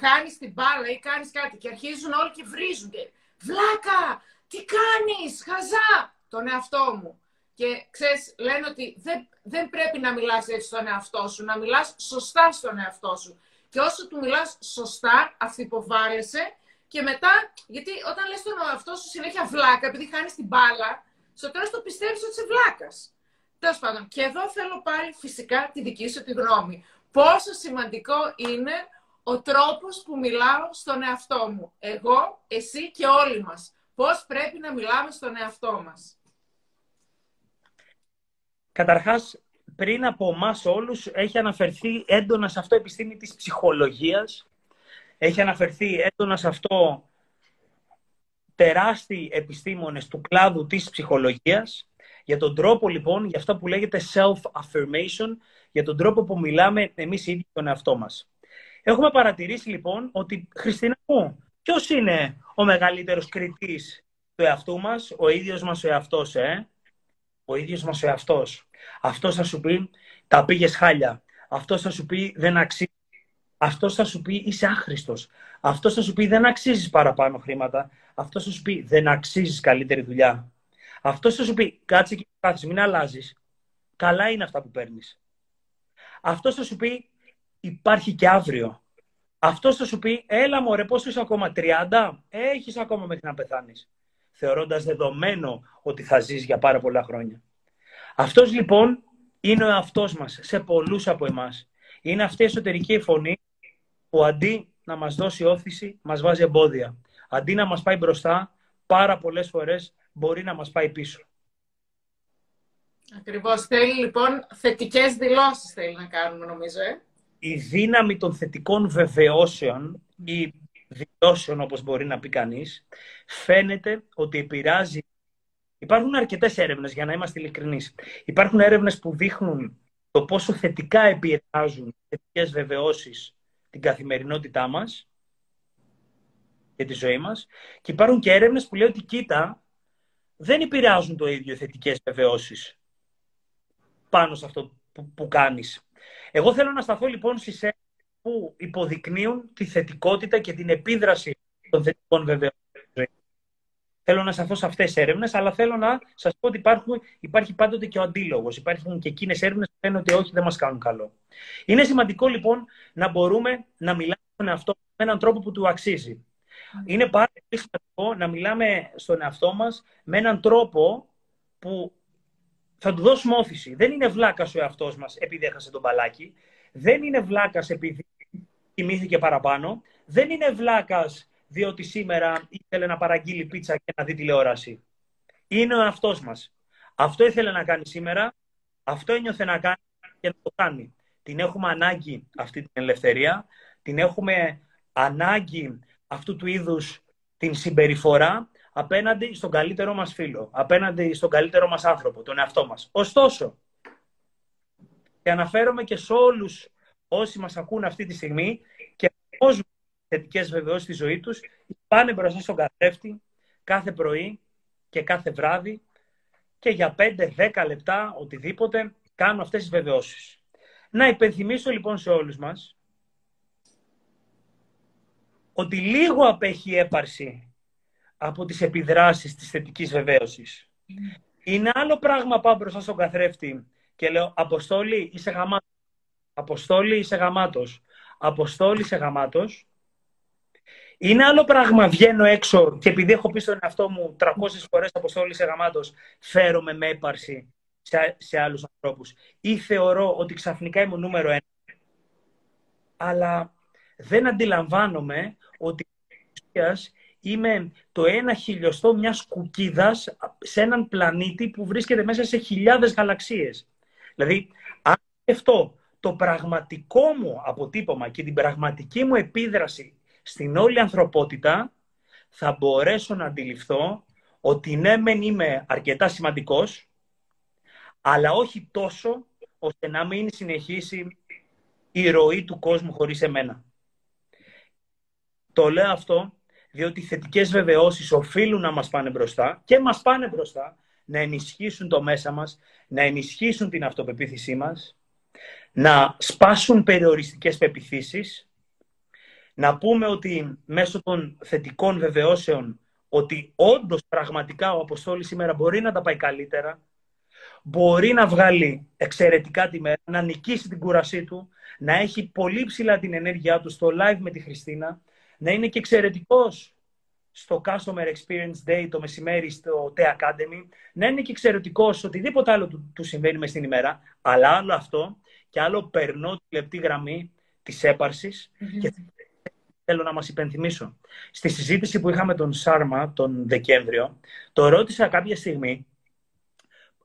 χάνεις την μπάλα ή κάνεις κάτι και αρχίζουν όλοι και βρίζονται. Βλάκα, τι κάνεις, χαζά, τον εαυτό μου. Και ξέρεις, λένε ότι δεν, δεν πρέπει να μιλάς έτσι στον εαυτό σου, να μιλάς σωστά στον εαυτό σου. Και όσο του μιλάς σωστά, αυθυποβάλλεσαι και μετά, γιατί όταν λες τον εαυτό σου συνέχεια βλάκα, επειδή χάνεις την μπάλα, στο τέλος το πιστεύεις ότι είσαι βλάκας. Τέλος πάντων, και εδώ θέλω πάλι φυσικά τη δική σου τη γνώμη. Πόσο σημαντικό είναι ο τρόπος που μιλάω στον εαυτό μου. Εγώ, εσύ και όλοι μας. Πώς πρέπει να μιλάμε στον εαυτό μας. Καταρχάς, πριν από εμάς όλους, έχει αναφερθεί έντονα σε αυτό η επιστήμη της ψυχολογίας. Έχει αναφερθεί έντονα σε αυτό τεράστιοι επιστήμονες του κλάδου της ψυχολογίας για τον τρόπο λοιπόν, για αυτό που λέγεται self-affirmation, για τον τρόπο που μιλάμε εμείς οι ίδιοι τον εαυτό μας. Έχουμε παρατηρήσει λοιπόν ότι, Χριστίνα μου, ποιος είναι ο μεγαλύτερος κριτής του εαυτού μας, ο ίδιος μας ο εαυτός, ε; Ο ίδιος μας ο εαυτός. Αυτός θα σου πει, τα πήγες χάλια. Αυτός θα σου πει, δεν αξίζει. Αυτός θα σου πει, είσαι άχρηστος. Αυτός θα σου πει, δεν αξίζεις παραπάνω χρήματα. Αυτός θα σου πει δεν αξίζεις καλύτερη δουλειά. Αυτός θα σου πει κάτσε και κάθεσαι, μην αλλάζεις. Καλά είναι αυτά που παίρνεις. Αυτός θα σου πει υπάρχει και αύριο. Αυτός θα σου πει έλα μωρέ πόσο είσαι ακόμα 30, έχεις ακόμα μέχρι να πεθάνεις. Θεωρώντας δεδομένο ότι θα ζεις για πάρα πολλά χρόνια. Αυτός λοιπόν είναι ο εαυτός μας σε πολλούς από εμάς. Είναι αυτή η εσωτερική φωνή που αντί να μας δώσει όθηση, μας βάζει εμπόδια αντί να μας πάει μπροστά, πάρα πολλές φορές μπορεί να μας πάει πίσω. Ακριβώς. Θέλει λοιπόν θετικές δηλώσεις θέλει να κάνουμε νομίζω. Ε; Η δύναμη των θετικών βεβαιώσεων ή δηλώσεων όπως μπορεί να πει κανείς φαίνεται ότι επηρεάζει Υπάρχουν αρκετές έρευνες, για να είμαστε ειλικρινείς. Υπάρχουν έρευνες που δείχνουν το πόσο θετικά επηρεάζουν θετικές βεβαιώσεις την καθημερινότητά μας για τη ζωή μας. Και υπάρχουν και έρευνες που λέει ότι κοίτα, δεν επηρεάζουν το ίδιο θετικές βεβαιώσεις πάνω σε αυτό που, που κάνεις. Εγώ θέλω να σταθώ λοιπόν στις έρευνες που υποδεικνύουν τη θετικότητα και την επίδραση των θετικών βεβαιώσεων. θέλω να σταθώ σε αυτές τις έρευνες, αλλά θέλω να σας πω ότι υπάρχουν, υπάρχει πάντοτε και ο αντίλογος. Υπάρχουν και εκείνες έρευνες που λένε ότι όχι, δεν μας κάνουν καλό. Είναι σημαντικό λοιπόν να μπορούμε να μιλάμε στον εαυτό με έναν τρόπο που του αξίζει. Είναι πάρα πολύ σημαντικό να μιλάμε στον εαυτό μας με έναν τρόπο που θα του δώσουμε όθηση. Δεν είναι βλάκας ο εαυτός μας επειδή έχασε τον μπαλάκι. Δεν είναι βλάκας επειδή κοιμήθηκε παραπάνω. Δεν είναι βλάκας διότι σήμερα ήθελε να παραγγείλει πίτσα και να δει τηλεόραση. Είναι ο εαυτός μας. Αυτό ήθελε να κάνει σήμερα, αυτό ένιωθε να κάνει και να το κάνει. Την έχουμε ανάγκη αυτή την ελευθερία, την έχουμε ανάγκη αυτού του είδους την συμπεριφορά απέναντι στον καλύτερό μας φίλο, απέναντι στον καλύτερό μας άνθρωπο, τον εαυτό μας. Ωστόσο, και αναφέρομαι και σε όλους όσοι μας ακούν αυτή τη στιγμή και πώς θετικές βεβαιώσεις στη ζωή τους, πάνε μπροστά στον καθρέφτη κάθε πρωί και κάθε βράδυ και για 5-10 λεπτά, οτιδήποτε, κάνουν αυτές τις βεβαιώσεις. Να υπενθυμίσω λοιπόν σε όλους μας ότι λίγο απέχει η έπαρση από τις επιδράσεις της θετικής βεβαίωσης. Είναι άλλο πράγμα πάω μπροστά στον καθρέφτη και λέω «Αποστόλη, είσαι γαμάτος». «Αποστόλη, είσαι γαμάτος». «Αποστόλη, είσαι γαμάτος». Είναι άλλο πράγμα βγαίνω έξω και επειδή έχω πει στον εαυτό μου 300 φορές «Αποστόλη, είσαι γαμάτος», φέρομαι με έπαρση σε, σε άλλους ανθρώπους. Ή θεωρώ ότι ξαφνικά είμαι νούμερο ένα. Αλλά δεν αντιλαμβάνομαι ότι είμαι το ένα χιλιοστό μιας κουκίδας σε έναν πλανήτη που βρίσκεται μέσα σε χιλιάδες γαλαξίες. Δηλαδή, αν σκεφτώ το πραγματικό μου αποτύπωμα και την πραγματική μου επίδραση στην όλη ανθρωπότητα, θα μπορέσω να αντιληφθώ ότι ναι, μεν είμαι αρκετά σημαντικός, αλλά όχι τόσο ώστε να μην συνεχίσει η ροή του κόσμου χωρίς εμένα. Το λέω αυτό διότι οι θετικές βεβαιώσεις οφείλουν να μας πάνε μπροστά και μας πάνε μπροστά να ενισχύσουν το μέσα μας, να ενισχύσουν την αυτοπεποίθησή μας, να σπάσουν περιοριστικές πεπιθήσεις, να πούμε ότι μέσω των θετικών βεβαιώσεων ότι όντως πραγματικά ο Αποστόλης σήμερα μπορεί να τα πάει καλύτερα, μπορεί να βγάλει εξαιρετικά τη μέρα, να νικήσει την κουρασή του, να έχει πολύ ψηλά την ενέργειά του στο live με τη Χριστίνα, να είναι και εξαιρετικός στο Customer Experience Day το μεσημέρι στο T Academy, να είναι και εξαιρετικός σε οτιδήποτε άλλο του, του συμβαίνει μες στην ημέρα, αλλά άλλο αυτό και άλλο περνώ τη λεπτή γραμμή της έπαρσης και θέλω να μας υπενθυμίσω. Στη συζήτηση που είχαμε τον Σάρμα τον Δεκέμβριο, το ρώτησα κάποια στιγμή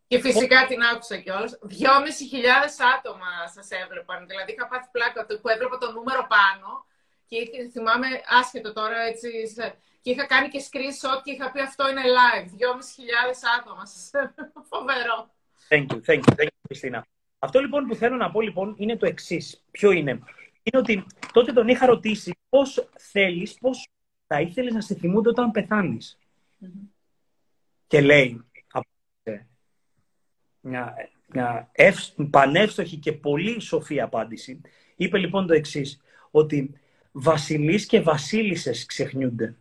και φυσικά την άκουσα κιόλας. Δυόμισι χιλιάδες άτομα σας έβλεπαν. Δηλαδή είχα πάθει πλάκα που έβλεπα το νούμερο πάνω και θυμάμαι άσχετο τώρα έτσι. Και είχα κάνει και screenshot και είχα πει αυτό είναι live. 2.500 άτομα. Φοβερό. Thank you, thank you, thank you, Χριστίνα. Αυτό λοιπόν που θέλω να πω λοιπόν είναι το εξής. Ποιο είναι; Είναι ότι τότε τον είχα ρωτήσει πώς θέλεις, πώς θα ήθελες να σε θυμούνται όταν πεθάνεις. Mm-hmm. Και λέει, μια, μια πανεύστοχη και πολύ σοφή απάντηση. Είπε λοιπόν το εξής ότι βασιλείς και βασίλισσες ξεχνιούνται.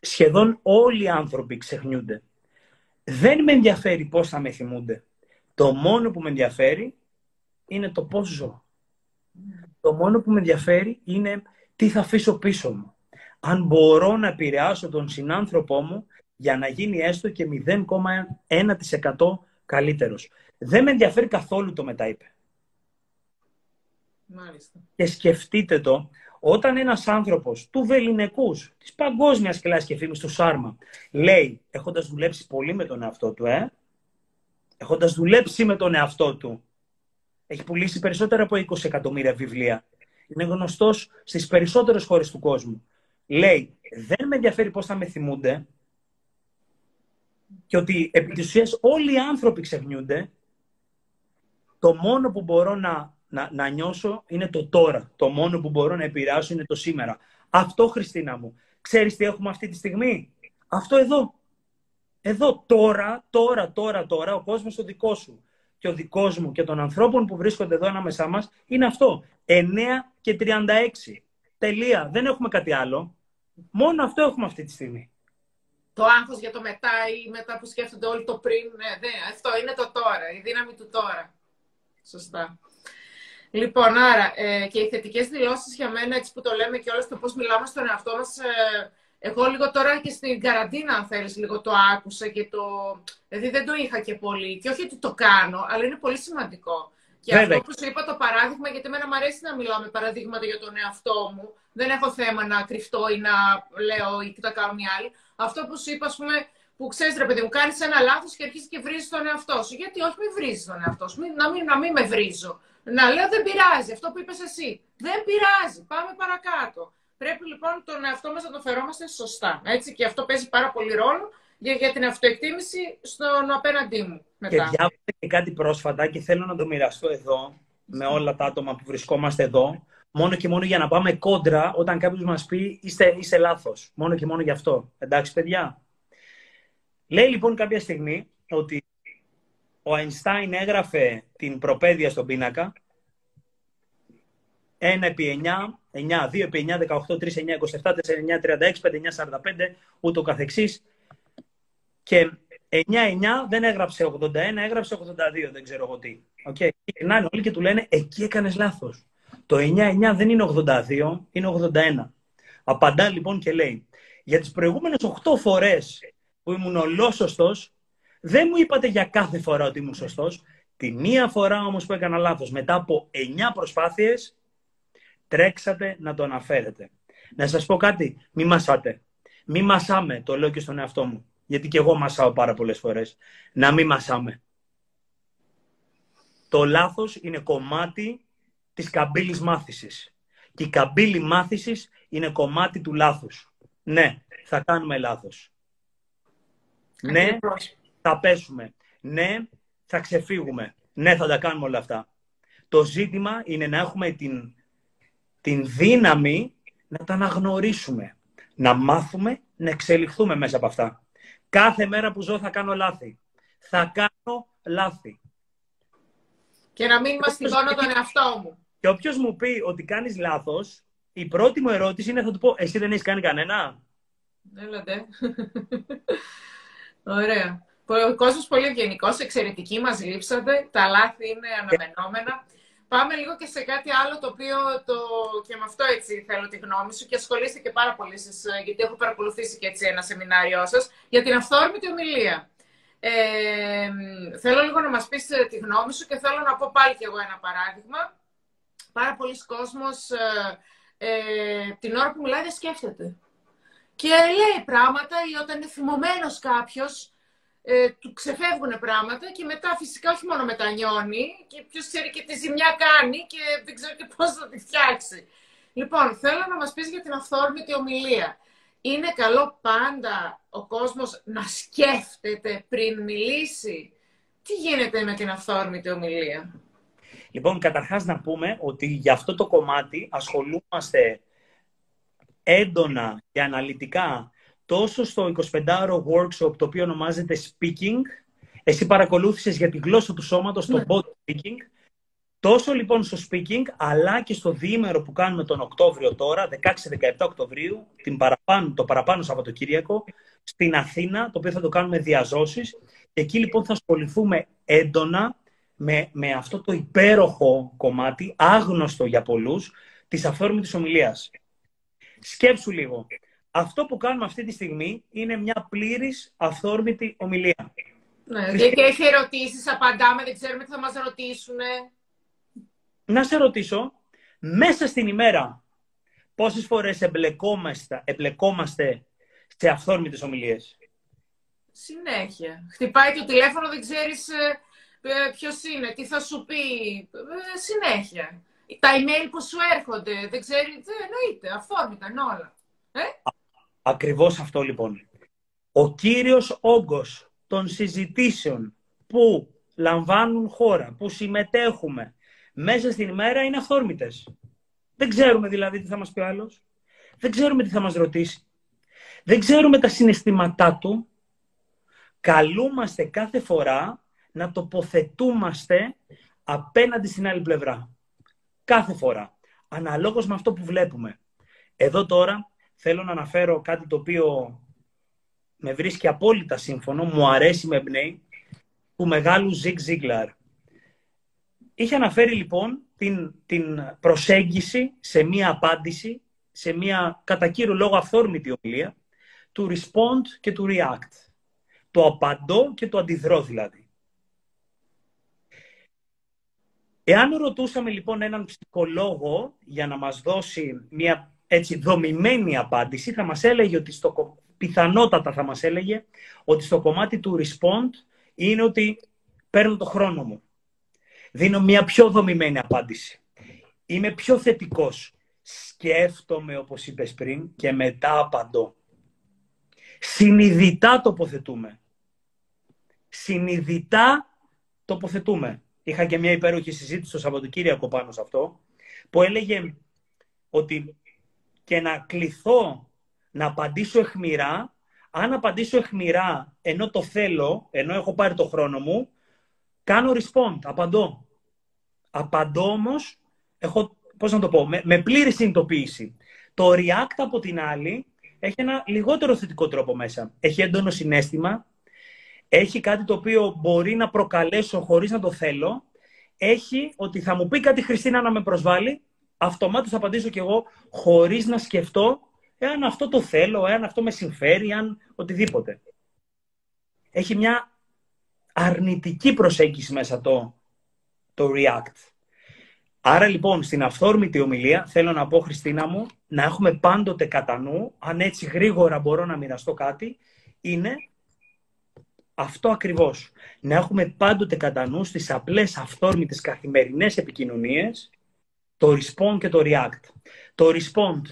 Σχεδόν όλοι οι άνθρωποι ξεχνιούνται. Δεν με ενδιαφέρει πώς θα με θυμούνται. Το μόνο που με ενδιαφέρει είναι το πώς ζω. Το μόνο που με ενδιαφέρει είναι τι θα αφήσω πίσω μου. Αν μπορώ να επηρεάσω τον συνάνθρωπό μου για να γίνει έστω και 0,1% καλύτερος. Δεν με ενδιαφέρει καθόλου το μετά είπε. Μάλιστα. Και σκεφτείτε το, όταν ένας άνθρωπος του βεληνικούς, της παγκόσμιας κλάσης και φήμης του Σάρμα, λέει, έχοντας δουλέψει πολύ με τον εαυτό του, ε, έχοντας δουλέψει με τον εαυτό του, έχει πουλήσει περισσότερα από 20 εκατομμύρια βιβλία, είναι γνωστός στις περισσότερες χώρες του κόσμου. Λέει, δεν με ενδιαφέρει πώς θα με θυμούνται, και ότι επί της ουσίας όλοι οι άνθρωποι ξεχνιούνται, το μόνο που μπορώ να, να, να νιώσω είναι το τώρα. Το μόνο που μπορώ να επηρεάσω είναι το σήμερα. Αυτό, Χριστίνα μου. Ξέρεις τι έχουμε αυτή τη στιγμή; Αυτό εδώ. Εδώ, τώρα, τώρα, τώρα, τώρα, ο κόσμος ο δικός σου και ο δικός μου και των ανθρώπων που βρίσκονται εδώ ανάμεσά μας είναι αυτό. 9 και 36. Τελεία. Δεν έχουμε κάτι άλλο. Μόνο αυτό έχουμε αυτή τη στιγμή. το άγχος για το μετά ή μετά που σκέφτονται όλοι το πριν. Ναι, ναι, αυτό είναι το τώρα, η δύναμη του τώρα. Σωστά. Λοιπόν, άρα ε, και οι θετικές δηλώσεις για μένα, έτσι που το λέμε και όλες το πώς μιλάμε στον εαυτό μας, ε, εγώ λίγο τώρα και στην καραντίνα, αν θέλεις, λίγο το άκουσα και το... Δηλαδή δεν το είχα και πολύ. Και όχι ότι το κάνω, αλλά είναι πολύ σημαντικό. Και Βέβαια. αυτό που σου είπα το παράδειγμα, γιατί εμένα μου αρέσει να μιλάω με παραδείγματα για τον εαυτό μου. Δεν έχω θέμα να κρυφτώ ή να λέω ή να κάνουν οι άλλοι. Αυτό που σου είπα, ας πούμε, που ξέρεις, ρε παιδί μου, κάνεις ένα λάθος και αρχίζεις και βρίζεις τον εαυτό σου. Γιατί όχι, μην βρίζεις τον εαυτό σου. Μην, να, μην, να μην με βρίζω. Να λέω δεν πειράζει. Αυτό που είπες εσύ. Δεν πειράζει. Πάμε παρακάτω. Πρέπει λοιπόν τον εαυτό μας να το φερόμαστε σωστά. Έτσι, και αυτό παίζει πάρα πολύ ρόλο για, για την αυτοεκτίμηση στον απέναντί μου. Μετά. Και διάβασα και κάτι πρόσφατα και θέλω να το μοιραστώ εδώ με όλα τα άτομα που βρισκόμαστε εδώ. Μόνο και μόνο για να πάμε κόντρα όταν κάποιος μας πει είστε, είστε λάθος. Μόνο και μόνο γι' αυτό. Εντάξει, παιδιά. Λέει λοιπόν κάποια στιγμή ότι ο Αϊνστάιν έγραφε την προπαίδεια στον πίνακα 1 επί 9, 9, 2 επί 9, 18, 3, 9, 27, 4, 9, 36, 5, 9, 45, ούτω καθεξής. Και 9-9 δεν έγραψε 81, έγραψε 82, δεν ξέρω εγώ τι. Okay. Και γυρνάνε όλοι και του λένε, εκεί έκανες λάθος. Το 9-9 δεν είναι 82, είναι 81. Απαντά λοιπόν και λέει, για τις προηγούμενες 8 φορές που ήμουν ολόσωστος, δεν μου είπατε για κάθε φορά ότι ήμουν σωστός. Τη μία φορά όμως που έκανα λάθος, μετά από 9 προσπάθειες, τρέξατε να το αναφέρετε. Να σας πω κάτι, μη μασάτε. Μη μασάμε, το λέω και στον εαυτό μου γιατί και εγώ μασάω πάρα πολλές φορές, να μην μασάμε. Το λάθος είναι κομμάτι της καμπύλης μάθησης. Και η καμπύλη μάθησης είναι κομμάτι του λάθους. Ναι, θα κάνουμε λάθος. Ναι, θα πέσουμε. Ναι, θα ξεφύγουμε. Ναι, θα τα κάνουμε όλα αυτά. Το ζήτημα είναι να έχουμε την, την δύναμη να τα αναγνωρίσουμε. Να μάθουμε, να εξελιχθούμε μέσα από αυτά. Κάθε μέρα που ζω θα κάνω λάθη. Θα κάνω λάθη. Και να μην μαστιγώνω τον εαυτό μου. Και όποιος μου πει ότι κάνεις λάθος, η πρώτη μου ερώτηση είναι θα του πω, εσύ δεν έχεις κάνει κανένα; Έλατε. [LAUGHS] Ωραία. Ο κόσμος πολύ ευγενικό, εξαιρετική, μας λείψατε. Τα λάθη είναι αναμενόμενα. Πάμε λίγο και σε κάτι άλλο το οποίο το... και με αυτό έτσι θέλω τη γνώμη σου και ασχολείστε και πάρα πολύ σας, ε, γιατί έχω παρακολουθήσει και έτσι ένα σεμινάριό σας για την αυθόρμητη ομιλία. Ε, θέλω λίγο να μας πεις ε, τη γνώμη σου και θέλω να πω πάλι κι εγώ ένα παράδειγμα. Πάρα πολλοί κόσμος ε, ε, την ώρα που μιλάει δεν σκέφτεται. Και λέει πράγματα ή όταν είναι θυμωμένος κάποιος, ε, του ξεφεύγουν πράγματα και μετά φυσικά όχι μόνο μετανιώνει και ποιος ξέρει και τι ζημιά κάνει και δεν ξέρει και πώς θα τη φτιάξει. Λοιπόν, θέλω να μας πεις για την αυθόρμητη ομιλία. Είναι καλό πάντα ο κόσμος να σκέφτεται πριν μιλήσει; Τι γίνεται με την αυθόρμητη ομιλία; Λοιπόν, καταρχάς να πούμε ότι για αυτό το κομμάτι ασχολούμαστε έντονα και αναλυτικά τόσο στο 25ωρο workshop το οποίο ονομάζεται Speaking, εσύ παρακολούθησες για τη γλώσσα του σώματος, το ναι. body speaking, τόσο λοιπόν στο speaking, αλλά και στο διήμερο που κάνουμε τον Οκτώβριο τώρα, 16-17 Οκτωβρίου, την παραπάνω, το παραπάνω Σαββατοκύριακο, στην Αθήνα, το οποίο θα το κάνουμε διαζώσεις. Εκεί λοιπόν θα ασχοληθούμε έντονα με, με αυτό το υπέροχο κομμάτι, άγνωστο για πολλούς, της αυθόρμητης ομιλίας. Σκέψου λίγο αυτό που κάνουμε αυτή τη στιγμή είναι μια πλήρης αυθόρμητη ομιλία. Ναι, και έχει ερωτήσεις, απαντάμε, δεν ξέρουμε τι θα μας ρωτήσουν. Να σε ρωτήσω, μέσα στην ημέρα, πόσες φορές εμπλεκόμαστε, εμπλεκόμαστε σε αυθόρμητες ομιλίες; Συνέχεια. Χτυπάει το τηλέφωνο, δεν ξέρεις ε, ε ποιος είναι, τι θα σου πει. Ε, συνέχεια. Τα email που σου έρχονται, δεν ξέρει, δεν εννοείται, αυθόρμητα είναι όλα. Ε; Ακριβώς αυτό λοιπόν. Ο κύριος όγκος των συζητήσεων που λαμβάνουν χώρα, που συμμετέχουμε μέσα στην ημέρα είναι αυθόρμητες. Δεν ξέρουμε δηλαδή τι θα μας πει ο άλλος. Δεν ξέρουμε τι θα μας ρωτήσει. Δεν ξέρουμε τα συναισθήματά του. Καλούμαστε κάθε φορά να τοποθετούμαστε απέναντι στην άλλη πλευρά. Κάθε φορά. Αναλόγως με αυτό που βλέπουμε. Εδώ τώρα θέλω να αναφέρω κάτι το οποίο με βρίσκει απόλυτα σύμφωνο, μου αρέσει, με εμπνέει, του μεγάλου Ζιγ Ζίγκλαρ. Είχε αναφέρει λοιπόν την, την προσέγγιση σε μία απάντηση, σε μία κατά κύριο λόγο αυθόρμητη ομιλία, του respond και του react. Το απαντώ και το αντιδρώ δηλαδή. Εάν ρωτούσαμε λοιπόν έναν ψυχολόγο για να μας δώσει μια έτσι δομημένη απάντηση, θα μας έλεγε ότι στο, πιθανότατα θα μας έλεγε ότι στο κομμάτι του respond είναι ότι παίρνω το χρόνο μου. Δίνω μια πιο δομημένη απάντηση. Είμαι πιο θετικός. Σκέφτομαι, όπως είπες πριν, και μετά απαντώ. Συνειδητά τοποθετούμε. Συνειδητά τοποθετούμε. Είχα και μια υπέροχη συζήτηση το Σαββατοκύριακο πάνω σε αυτό, που έλεγε ότι και να κληθώ να απαντήσω εχμηρά, αν απαντήσω εχμηρά ενώ το θέλω, ενώ έχω πάρει το χρόνο μου, κάνω respond, απαντώ. Απαντώ όμως, έχω, πώς να το πω, με, με πλήρη συνειδητοποίηση. Το react από την άλλη έχει ένα λιγότερο θετικό τρόπο μέσα. Έχει έντονο συνέστημα, έχει κάτι το οποίο μπορεί να προκαλέσω χωρίς να το θέλω, έχει ότι θα μου πει κάτι Χριστίνα να με προσβάλλει, αυτομάτως θα απαντήσω κι εγώ χωρίς να σκεφτώ εάν αυτό το θέλω, εάν αυτό με συμφέρει, εάν οτιδήποτε. Έχει μια αρνητική προσέγγιση μέσα το, το React. Άρα λοιπόν στην αυθόρμητη ομιλία θέλω να πω Χριστίνα μου να έχουμε πάντοτε κατά νου, αν έτσι γρήγορα μπορώ να μοιραστώ κάτι, είναι αυτό ακριβώς. Να έχουμε πάντοτε κατά νου στις απλές αυθόρμητες καθημερινές επικοινωνίες το respond και το react. Το respond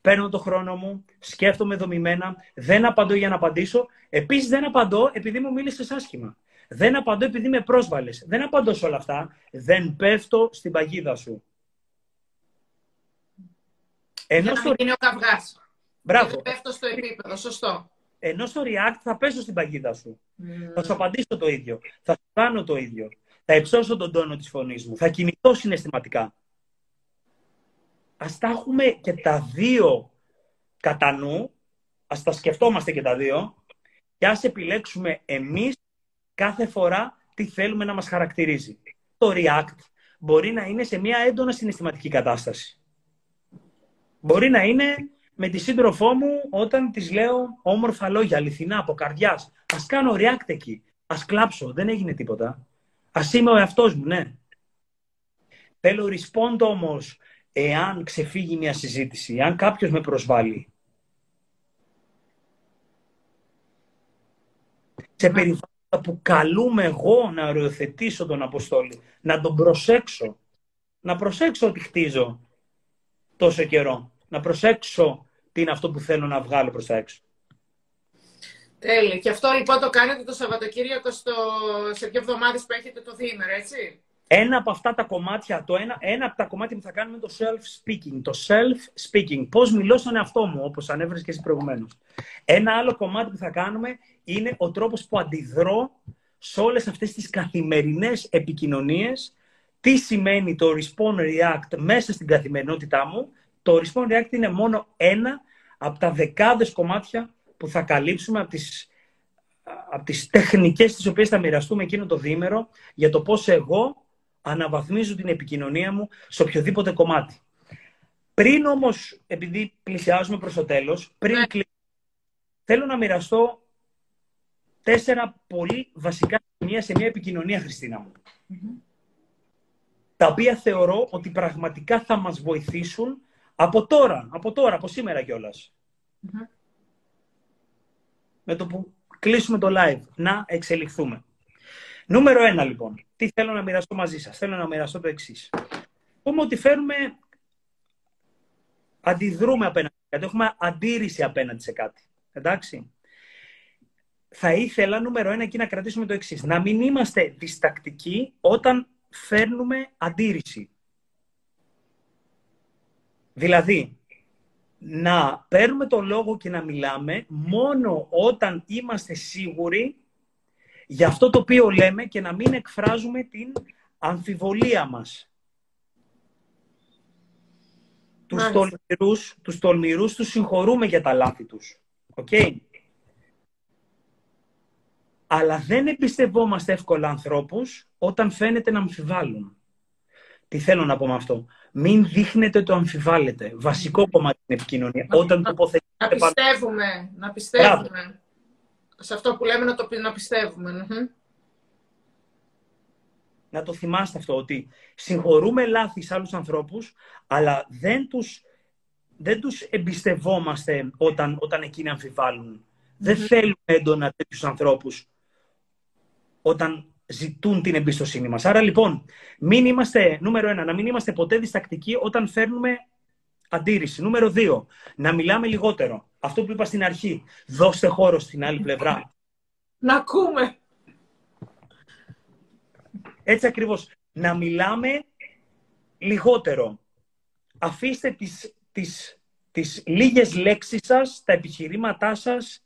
παίρνω το χρόνο μου, σκέφτομαι δομημένα, δεν απαντώ για να απαντήσω. Επίσης δεν απαντώ επειδή μου μίλησες άσχημα. Δεν απαντώ επειδή με πρόσβαλες. Δεν απαντώ σε όλα αυτά. Δεν πέφτω στην παγίδα σου. Ενώ στο... είναι ο καυγάς. Μπράβο. Δεν πέφτω στο επίπεδο, σωστό. Ενώ στο React θα πέσω στην παγίδα σου. Θα σου απαντήσω το ίδιο. Θα σου κάνω το ίδιο. Θα υψώσω τον τόνο της φωνής μου. Θα κινηθώ συναισθηματικά. Ας τα έχουμε και τα δύο κατά νου. Ας τα σκεφτόμαστε και τα δύο. Και ας επιλέξουμε εμείς κάθε φορά τι θέλουμε να μας χαρακτηρίζει. Το React μπορεί να είναι σε μια έντονα συναισθηματική κατάσταση. Μπορεί να είναι με τη σύντροφό μου όταν της λέω όμορφα λόγια, αληθινά, από καρδιάς. Ας κάνω React εκεί. Ας κλάψω. Δεν έγινε τίποτα. Ας είμαι ο εαυτός μου, ναι. Θέλω respond όμως εάν ξεφύγει μια συζήτηση, εάν κάποιος με προσβάλλει. Σε περιβάλλον που καλούμε εγώ να οριοθετήσω τον Αποστόλη, να τον προσέξω. Να προσέξω ότι χτίζω τόσο καιρό. Να προσέξω τι είναι αυτό που θέλω να βγάλω προς τα έξω. Τέλεια. Και αυτό λοιπόν το κάνετε το Σαββατοκύριακο στο... σε δύο εβδομάδες που έχετε το διήμερο, έτσι; Ένα από αυτά τα κομμάτια, το ένα, ένα από τα κομμάτια που θα κάνουμε είναι το self-speaking. Το self-speaking. Πώς μιλώ στον εαυτό μου, όπως ανέφερες και εσύ προηγουμένως. Ένα άλλο κομμάτι που θα κάνουμε είναι ο τρόπος που αντιδρώ σε όλες αυτές τις καθημερινές επικοινωνίες. Τι σημαίνει το respond react μέσα στην καθημερινότητά μου. Το respond react είναι μόνο ένα από τα δεκάδες κομμάτια που θα καλύψουμε από τις, από τις τεχνικές τις οποίες θα μοιραστούμε εκείνο το δίμερο για το πώς εγώ αναβαθμίζω την επικοινωνία μου σε οποιοδήποτε κομμάτι. Πριν όμως, επειδή πλησιάζουμε προς το τέλος, πριν ναι. κλείσω, θέλω να μοιραστώ τέσσερα πολύ βασικά σημεία σε μια επικοινωνία, Χριστίνα μου. Τα οποία θεωρώ ότι πραγματικά θα μας βοηθήσουν από τώρα, από τώρα, από σήμερα Με το που κλείσουμε το live, να εξελιχθούμε. Νούμερο ένα, λοιπόν. Τι θέλω να μοιραστώ μαζί σας. Θέλω να μοιραστώ το εξής. Πούμε ότι φέρουμε, αντιδρούμε απέναντι σε κάτι, έχουμε αντίρρηση απέναντι σε κάτι. Εντάξει. Θα ήθελα νούμερο ένα εκεί να κρατήσουμε το εξής. Να μην είμαστε διστακτικοί όταν φέρνουμε αντίρρηση. Δηλαδή, να παίρνουμε το λόγο και να μιλάμε μόνο όταν είμαστε σίγουροι για αυτό το οποίο λέμε και να μην εκφράζουμε την αμφιβολία μας. Τους τολμηρούς, τους τολμηρούς τους συγχωρούμε για τα λάθη τους. Okay? αλλά δεν εμπιστευόμαστε εύκολα ανθρώπους όταν φαίνεται να αμφιβάλλουν. Τι θέλω να πω με αυτό; Μην δείχνετε το αμφιβάλλετε. Βασικό κομμάτι στην επικοινωνία. Όταν τοποθετείτε... Να πιστεύουμε. Να πιστεύουμε. Σε αυτό που λέμε να, το, να πιστεύουμε. Να το θυμάστε αυτό, ότι συγχωρούμε λάθη σε άλλους ανθρώπους, αλλά δεν τους, δεν τους εμπιστευόμαστε όταν, όταν εκείνοι αμφιβάλλουν. Δεν θέλουμε έντονα τέτοιους ανθρώπους όταν ζητούν την εμπιστοσύνη μας. Άρα λοιπόν, μην είμαστε, νούμερο ένα, να μην είμαστε ποτέ διστακτικοί όταν φέρνουμε αντίρρηση. Νούμερο δύο, να μιλάμε λιγότερο. Αυτό που είπα στην αρχή, δώστε χώρο στην άλλη πλευρά. Να ακούμε. Έτσι ακριβώς. Να μιλάμε λιγότερο. Αφήστε τις, τις, τις λίγες λέξεις σας, τα επιχειρήματά σας,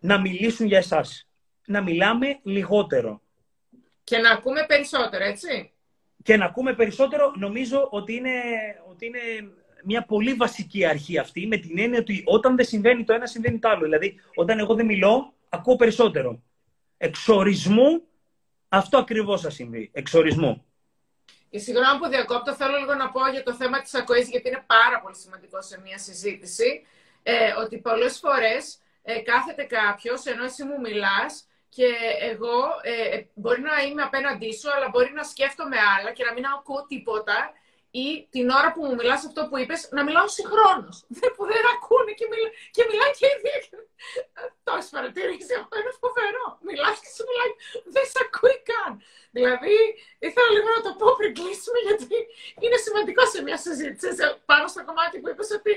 να μιλήσουν για εσάς να μιλάμε λιγότερο. Και να ακούμε περισσότερο, έτσι. Και να ακούμε περισσότερο, νομίζω ότι είναι, ότι είναι μια πολύ βασική αρχή αυτή, με την έννοια ότι όταν δεν συμβαίνει το ένα, συμβαίνει το άλλο. Δηλαδή, όταν εγώ δεν μιλώ, ακούω περισσότερο. Εξορισμού, αυτό ακριβώς θα συμβεί. Εξορισμού. Η συγγνώμη που διακόπτω, θέλω λίγο να πω για το θέμα της ακοής, γιατί είναι πάρα πολύ σημαντικό σε μια συζήτηση, ε, ότι πολλές φορές ε, κάθεται κάποιος, ενώ εσύ μου μιλάς, και εγώ ε, ε, μπορεί να είμαι απέναντί σου, αλλά μπορεί να σκέφτομαι άλλα και να μην ακούω τίποτα ή την ώρα που μου μιλάς αυτό που είπες, να μιλάω συγχρόνως, [LAUGHS] που δεν ακούνε και, μιλά, και μιλάει και οι δύο. Το έχεις παρατηρήσεις αυτό, είναι φοβερό. Μιλάς και σου μιλάει, δεν σε ακούει καν. Δηλαδή, ήθελα λίγο να το πω πριν κλείσουμε, γιατί είναι σημαντικό σε μια συζήτηση. Πάνω στο κομμάτι που είπες ότι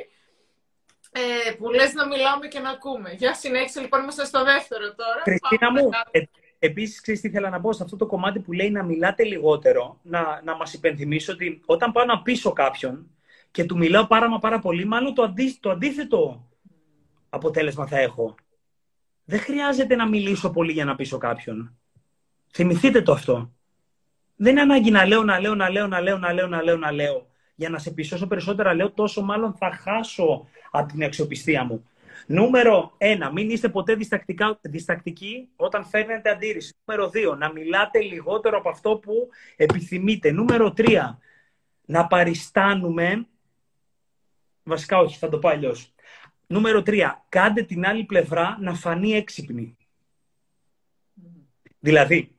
ε, που λες να μιλάμε και να ακούμε. Για συνέχισε λοιπόν, είμαστε στο δεύτερο τώρα. Κριστίνα μου, ε, επίσης ξέρεις τι ήθελα να πω; Σε αυτό το κομμάτι που λέει να μιλάτε λιγότερο, να, να μας υπενθυμίσω ότι όταν πάω να πείσω κάποιον και του μιλάω πάρα μα πάρα πολύ, μάλλον το, αντί, το αντίθετο αποτέλεσμα θα έχω. Δεν χρειάζεται να μιλήσω πολύ για να πείσω κάποιον. Θυμηθείτε το αυτό. Δεν είναι ανάγκη να λέω, να λέω, να λέω, να λέω, να λέω, να λέω, να λέω. Για να σε πείσω όσο περισσότερα λέω, τόσο μάλλον θα χάσω από την αξιοπιστία μου. Νούμερο ένα, μην είστε ποτέ διστακτικοί όταν φέρνετε αντίρρηση. Νούμερο δύο, να μιλάτε λιγότερο από αυτό που επιθυμείτε. Νούμερο τρία, να παριστάνουμε. Βασικά, όχι, θα το πω αλλιώς. Νούμερο τρία, κάντε την άλλη πλευρά να φανεί έξυπνη. Δηλαδή,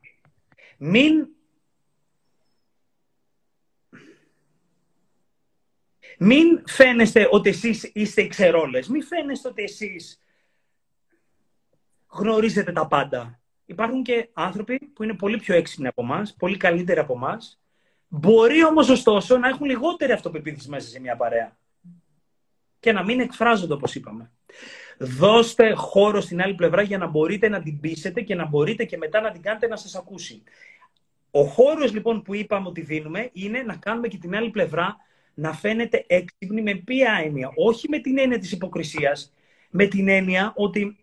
μην Μην φαίνεστε ότι εσείς είστε ξερόλες. Μην φαίνεστε ότι εσείς γνωρίζετε τα πάντα. Υπάρχουν και άνθρωποι που είναι πολύ πιο έξυπνοι από εμά, πολύ καλύτεροι από εμά. Μπορεί όμως ωστόσο να έχουν λιγότερη αυτοπεποίθηση μέσα σε μια παρέα. Και να μην εκφράζονται όπως είπαμε. Δώστε χώρο στην άλλη πλευρά για να μπορείτε να την πείσετε και να μπορείτε και μετά να την κάνετε να σας ακούσει. Ο χώρος λοιπόν που είπαμε ότι δίνουμε είναι να κάνουμε και την άλλη πλευρά να φαίνεται έξυπνη με ποια έννοια. Όχι με την έννοια της υποκρισίας, με την έννοια ότι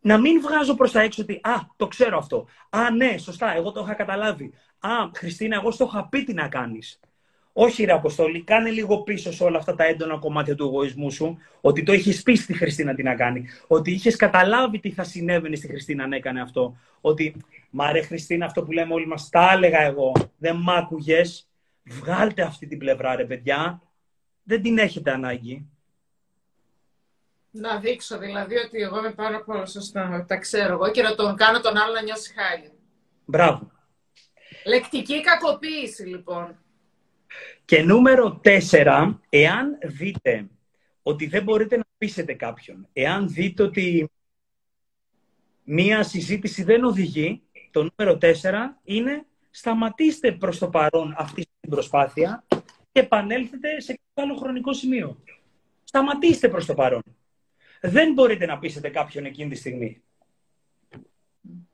να μην βγάζω προς τα έξω ότι «Α, το ξέρω αυτό». «Α, ναι, σωστά, εγώ το είχα καταλάβει». «Α, Χριστίνα, εγώ στο είχα πει τι να κάνεις». Όχι, ρε Αποστόλη, κάνε λίγο πίσω σε όλα αυτά τα έντονα κομμάτια του εγωισμού σου, ότι το είχε πει στη Χριστίνα τι να κάνει. Ότι είχες καταλάβει τι θα συνέβαινε στη Χριστίνα αν έκανε αυτό. Ότι, μα ρε Χριστίνα, αυτό που λέμε όλοι μας, τα έλεγα εγώ. Δεν μ' άκουγες. Βγάλτε αυτή την πλευρά, ρε παιδιά. Δεν την έχετε ανάγκη. Να δείξω δηλαδή ότι εγώ είμαι πάρα πολύ σωστά. Τα ξέρω εγώ και να τον κάνω τον άλλο να νιώσει χάρη. Μπράβο. Λεκτική κακοποίηση, λοιπόν. Και νούμερο τέσσερα, εάν δείτε ότι δεν μπορείτε να πείσετε κάποιον, εάν δείτε ότι μία συζήτηση δεν οδηγεί, το νούμερο τέσσερα είναι σταματήστε προς το παρόν αυτή την προσπάθεια και επανέλθετε σε κάποιο άλλο χρονικό σημείο. Σταματήστε προς το παρόν. Δεν μπορείτε να πείσετε κάποιον εκείνη τη στιγμή.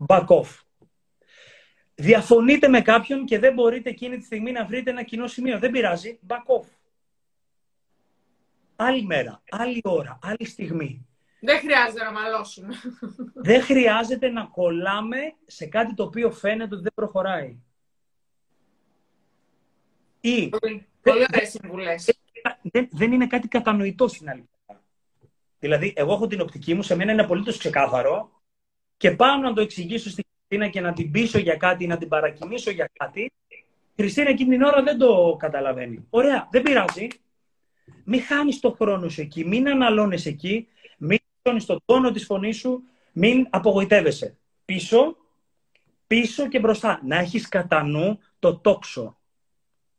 Back off. Διαφωνείτε με κάποιον και δεν μπορείτε εκείνη τη στιγμή να βρείτε ένα κοινό σημείο. Δεν πειράζει. Back off. Άλλη μέρα, άλλη ώρα, άλλη στιγμή. Δεν χρειάζεται να μαλώσουμε. Δεν χρειάζεται να κολλάμε σε κάτι το οποίο φαίνεται ότι δεν προχωράει. Ή, πολύ, ωραίες συμβουλές. Δεν, δεν είναι κάτι κατανοητό στην άλλη πλευρά. Δηλαδή, εγώ έχω την οπτική μου, σε μένα είναι απολύτως ξεκάθαρο και πάω να το εξηγήσω στην Χριστίνα και να την πείσω για κάτι, να την παρακινήσω για κάτι. Η Χριστίνα εκείνη την ώρα δεν το καταλαβαίνει. Ωραία, δεν πειράζει. Μην χάνεις το χρόνο σου εκεί, μην αναλώνεις εκεί, μην χάνει τον τόνο της φωνής σου, μην απογοητεύεσαι. Πίσω, πίσω και μπροστά. Να έχεις κατά νου το τόξο,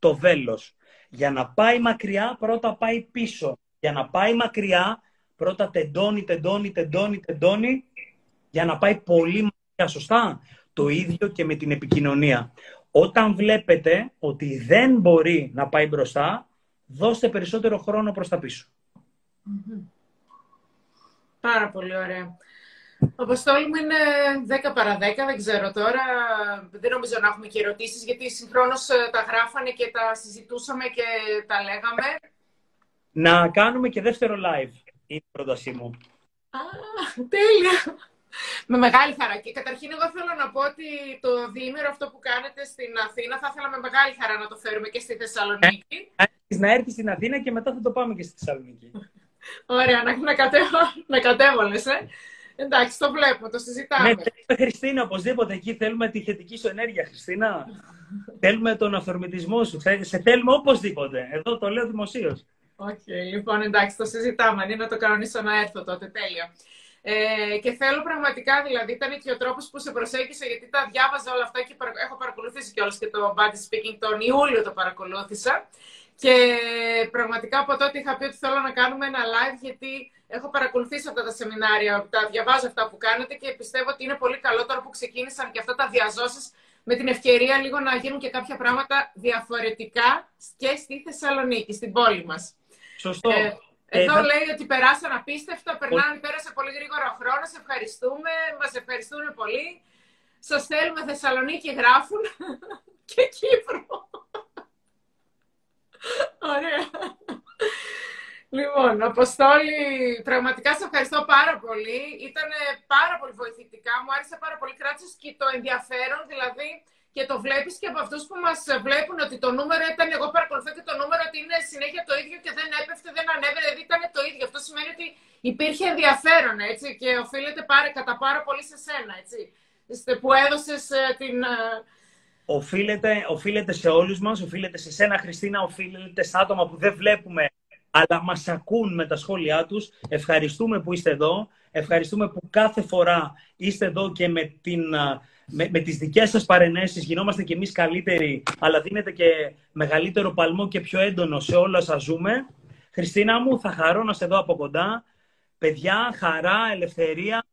το βέλος. Για να πάει μακριά, πρώτα πάει πίσω. Για να πάει μακριά, πρώτα τεντώνει, τεντώνει, τεντώνει, τεντώνει, για να πάει πολύ μακριά, σωστά; Το ίδιο και με την επικοινωνία. Όταν βλέπετε ότι δεν μπορεί να πάει μπροστά, δώστε περισσότερο χρόνο προς τα πισω Πάρα πολύ ωραία. Αποστόλη μου είναι 10 παρα 10, δεν ξέρω τώρα. Δεν νομίζω να έχουμε και ερωτήσεις, γιατί συγχρόνως ε, τα γράφανε και τα συζητούσαμε και τα λέγαμε. Να κάνουμε και δεύτερο live, είναι η πρότασή μου. Α, τέλεια! Με μεγάλη χαρά. Και καταρχήν εγώ θέλω να πω ότι το διήμερο αυτό που κάνετε στην Αθήνα θα ήθελα με μεγάλη χαρά να το φέρουμε και στη Θεσσαλονίκη. Να έρθεις στην Αθήνα και μετά θα το πάμε και στη Θεσσαλονίκη. Ωραία, να, να, κατέβω, να κατέβολες, ε. Εντάξει, το βλέπω, το συζητάμε. Ναι, Χριστίνα, οπωσδήποτε εκεί θέλουμε τη θετική σου ενέργεια, Χριστίνα. θέλουμε τον αυθορμητισμό σου. Σε θέλουμε οπωσδήποτε. Εδώ το λέω δημοσίως. OK, okay, λοιπόν, εντάξει, το συζητάμε. Αν είναι να το κανονίσω να έρθω τότε, τέλεια. Ε, και θέλω πραγματικά, δηλαδή, ήταν και ο τρόπος που σε προσέγγισε, γιατί τα διάβαζα όλα αυτά και έχω παρακολουθήσει κιόλας και το Body Speaking τον Ιούλιο το παρακολούθησα. Και πραγματικά από τότε είχα πει ότι θέλω να κάνουμε ένα live, γιατί έχω παρακολουθήσει αυτά τα σεμινάρια, τα διαβάζω αυτά που κάνετε και πιστεύω ότι είναι πολύ καλό τώρα που ξεκίνησαν και αυτά τα διά ζώσης με την ευκαιρία λίγο να γίνουν και κάποια πράγματα διαφορετικά και στη Θεσσαλονίκη, στην πόλη μας. Σωστό. Ε, εδώ λέει ότι περάσαν απίστευτα, περνάνε, πέρασε πολύ γρήγορα ο χρόνος. Ευχαριστούμε, μας ευχαριστούμε πολύ. Σας θέλουμε Θεσσαλονίκη, γράφουν [LAUGHS] και Κύπρο. Ωραία. Λοιπόν, Αποστόλη, πραγματικά σε ευχαριστώ πάρα πολύ. Ήταν πάρα πολύ βοηθητικά. Μου άρεσε πάρα πολύ. Κράτησες και το ενδιαφέρον, δηλαδή, και το βλέπεις και από αυτούς που μας βλέπουν ότι το νούμερο ήταν. Εγώ παρακολουθώ και το νούμερο ότι είναι συνέχεια το ίδιο και δεν έπεφτε, δεν ανέβαινε. Δηλαδή ήταν το ίδιο. Αυτό σημαίνει ότι υπήρχε ενδιαφέρον, έτσι, και οφείλεται πάρα, κατά πάρα πολύ σε σένα, έτσι. Που έδωσες ε, την, ε, οφείλεται, οφείλεται σε όλους μας, οφείλεται σε σένα Χριστίνα, οφείλεται σε άτομα που δεν βλέπουμε αλλά μας ακούν με τα σχόλιά τους. Ευχαριστούμε που είστε εδώ. Ευχαριστούμε που κάθε φορά είστε εδώ και με, την, με, με τις δικές σας παρενέσεις γινόμαστε και εμείς καλύτεροι, αλλά δίνετε και μεγαλύτερο παλμό και πιο έντονο σε όλα σας ζούμε. Χριστίνα μου, θα χαρώ να σε δω από κοντά. Παιδιά, χαρά, ελευθερία,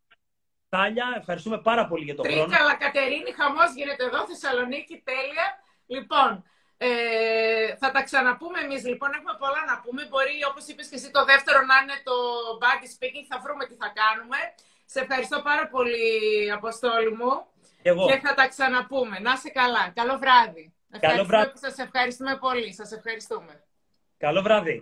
Τάλια, ευχαριστούμε πάρα πολύ για το χρόνο. Τρίκαλα, Κατερίνη, χαμός γίνεται εδώ, Θεσσαλονίκη, τέλεια. Λοιπόν, ε, θα τα ξαναπούμε εμείς. Λοιπόν, έχουμε πολλά να πούμε. Μπορεί, όπως είπες και εσύ, το δεύτερο να είναι το body speaking. Θα βρούμε τι θα κάνουμε. Σε ευχαριστώ πάρα πολύ, Αποστόλη μου. Και, εγώ. και θα τα ξαναπούμε. Να είσαι καλά. Καλό βράδυ. Καλό βράδυ. Σας ευχαριστούμε πολύ. Σας ευχαριστούμε. Καλό βράδυ.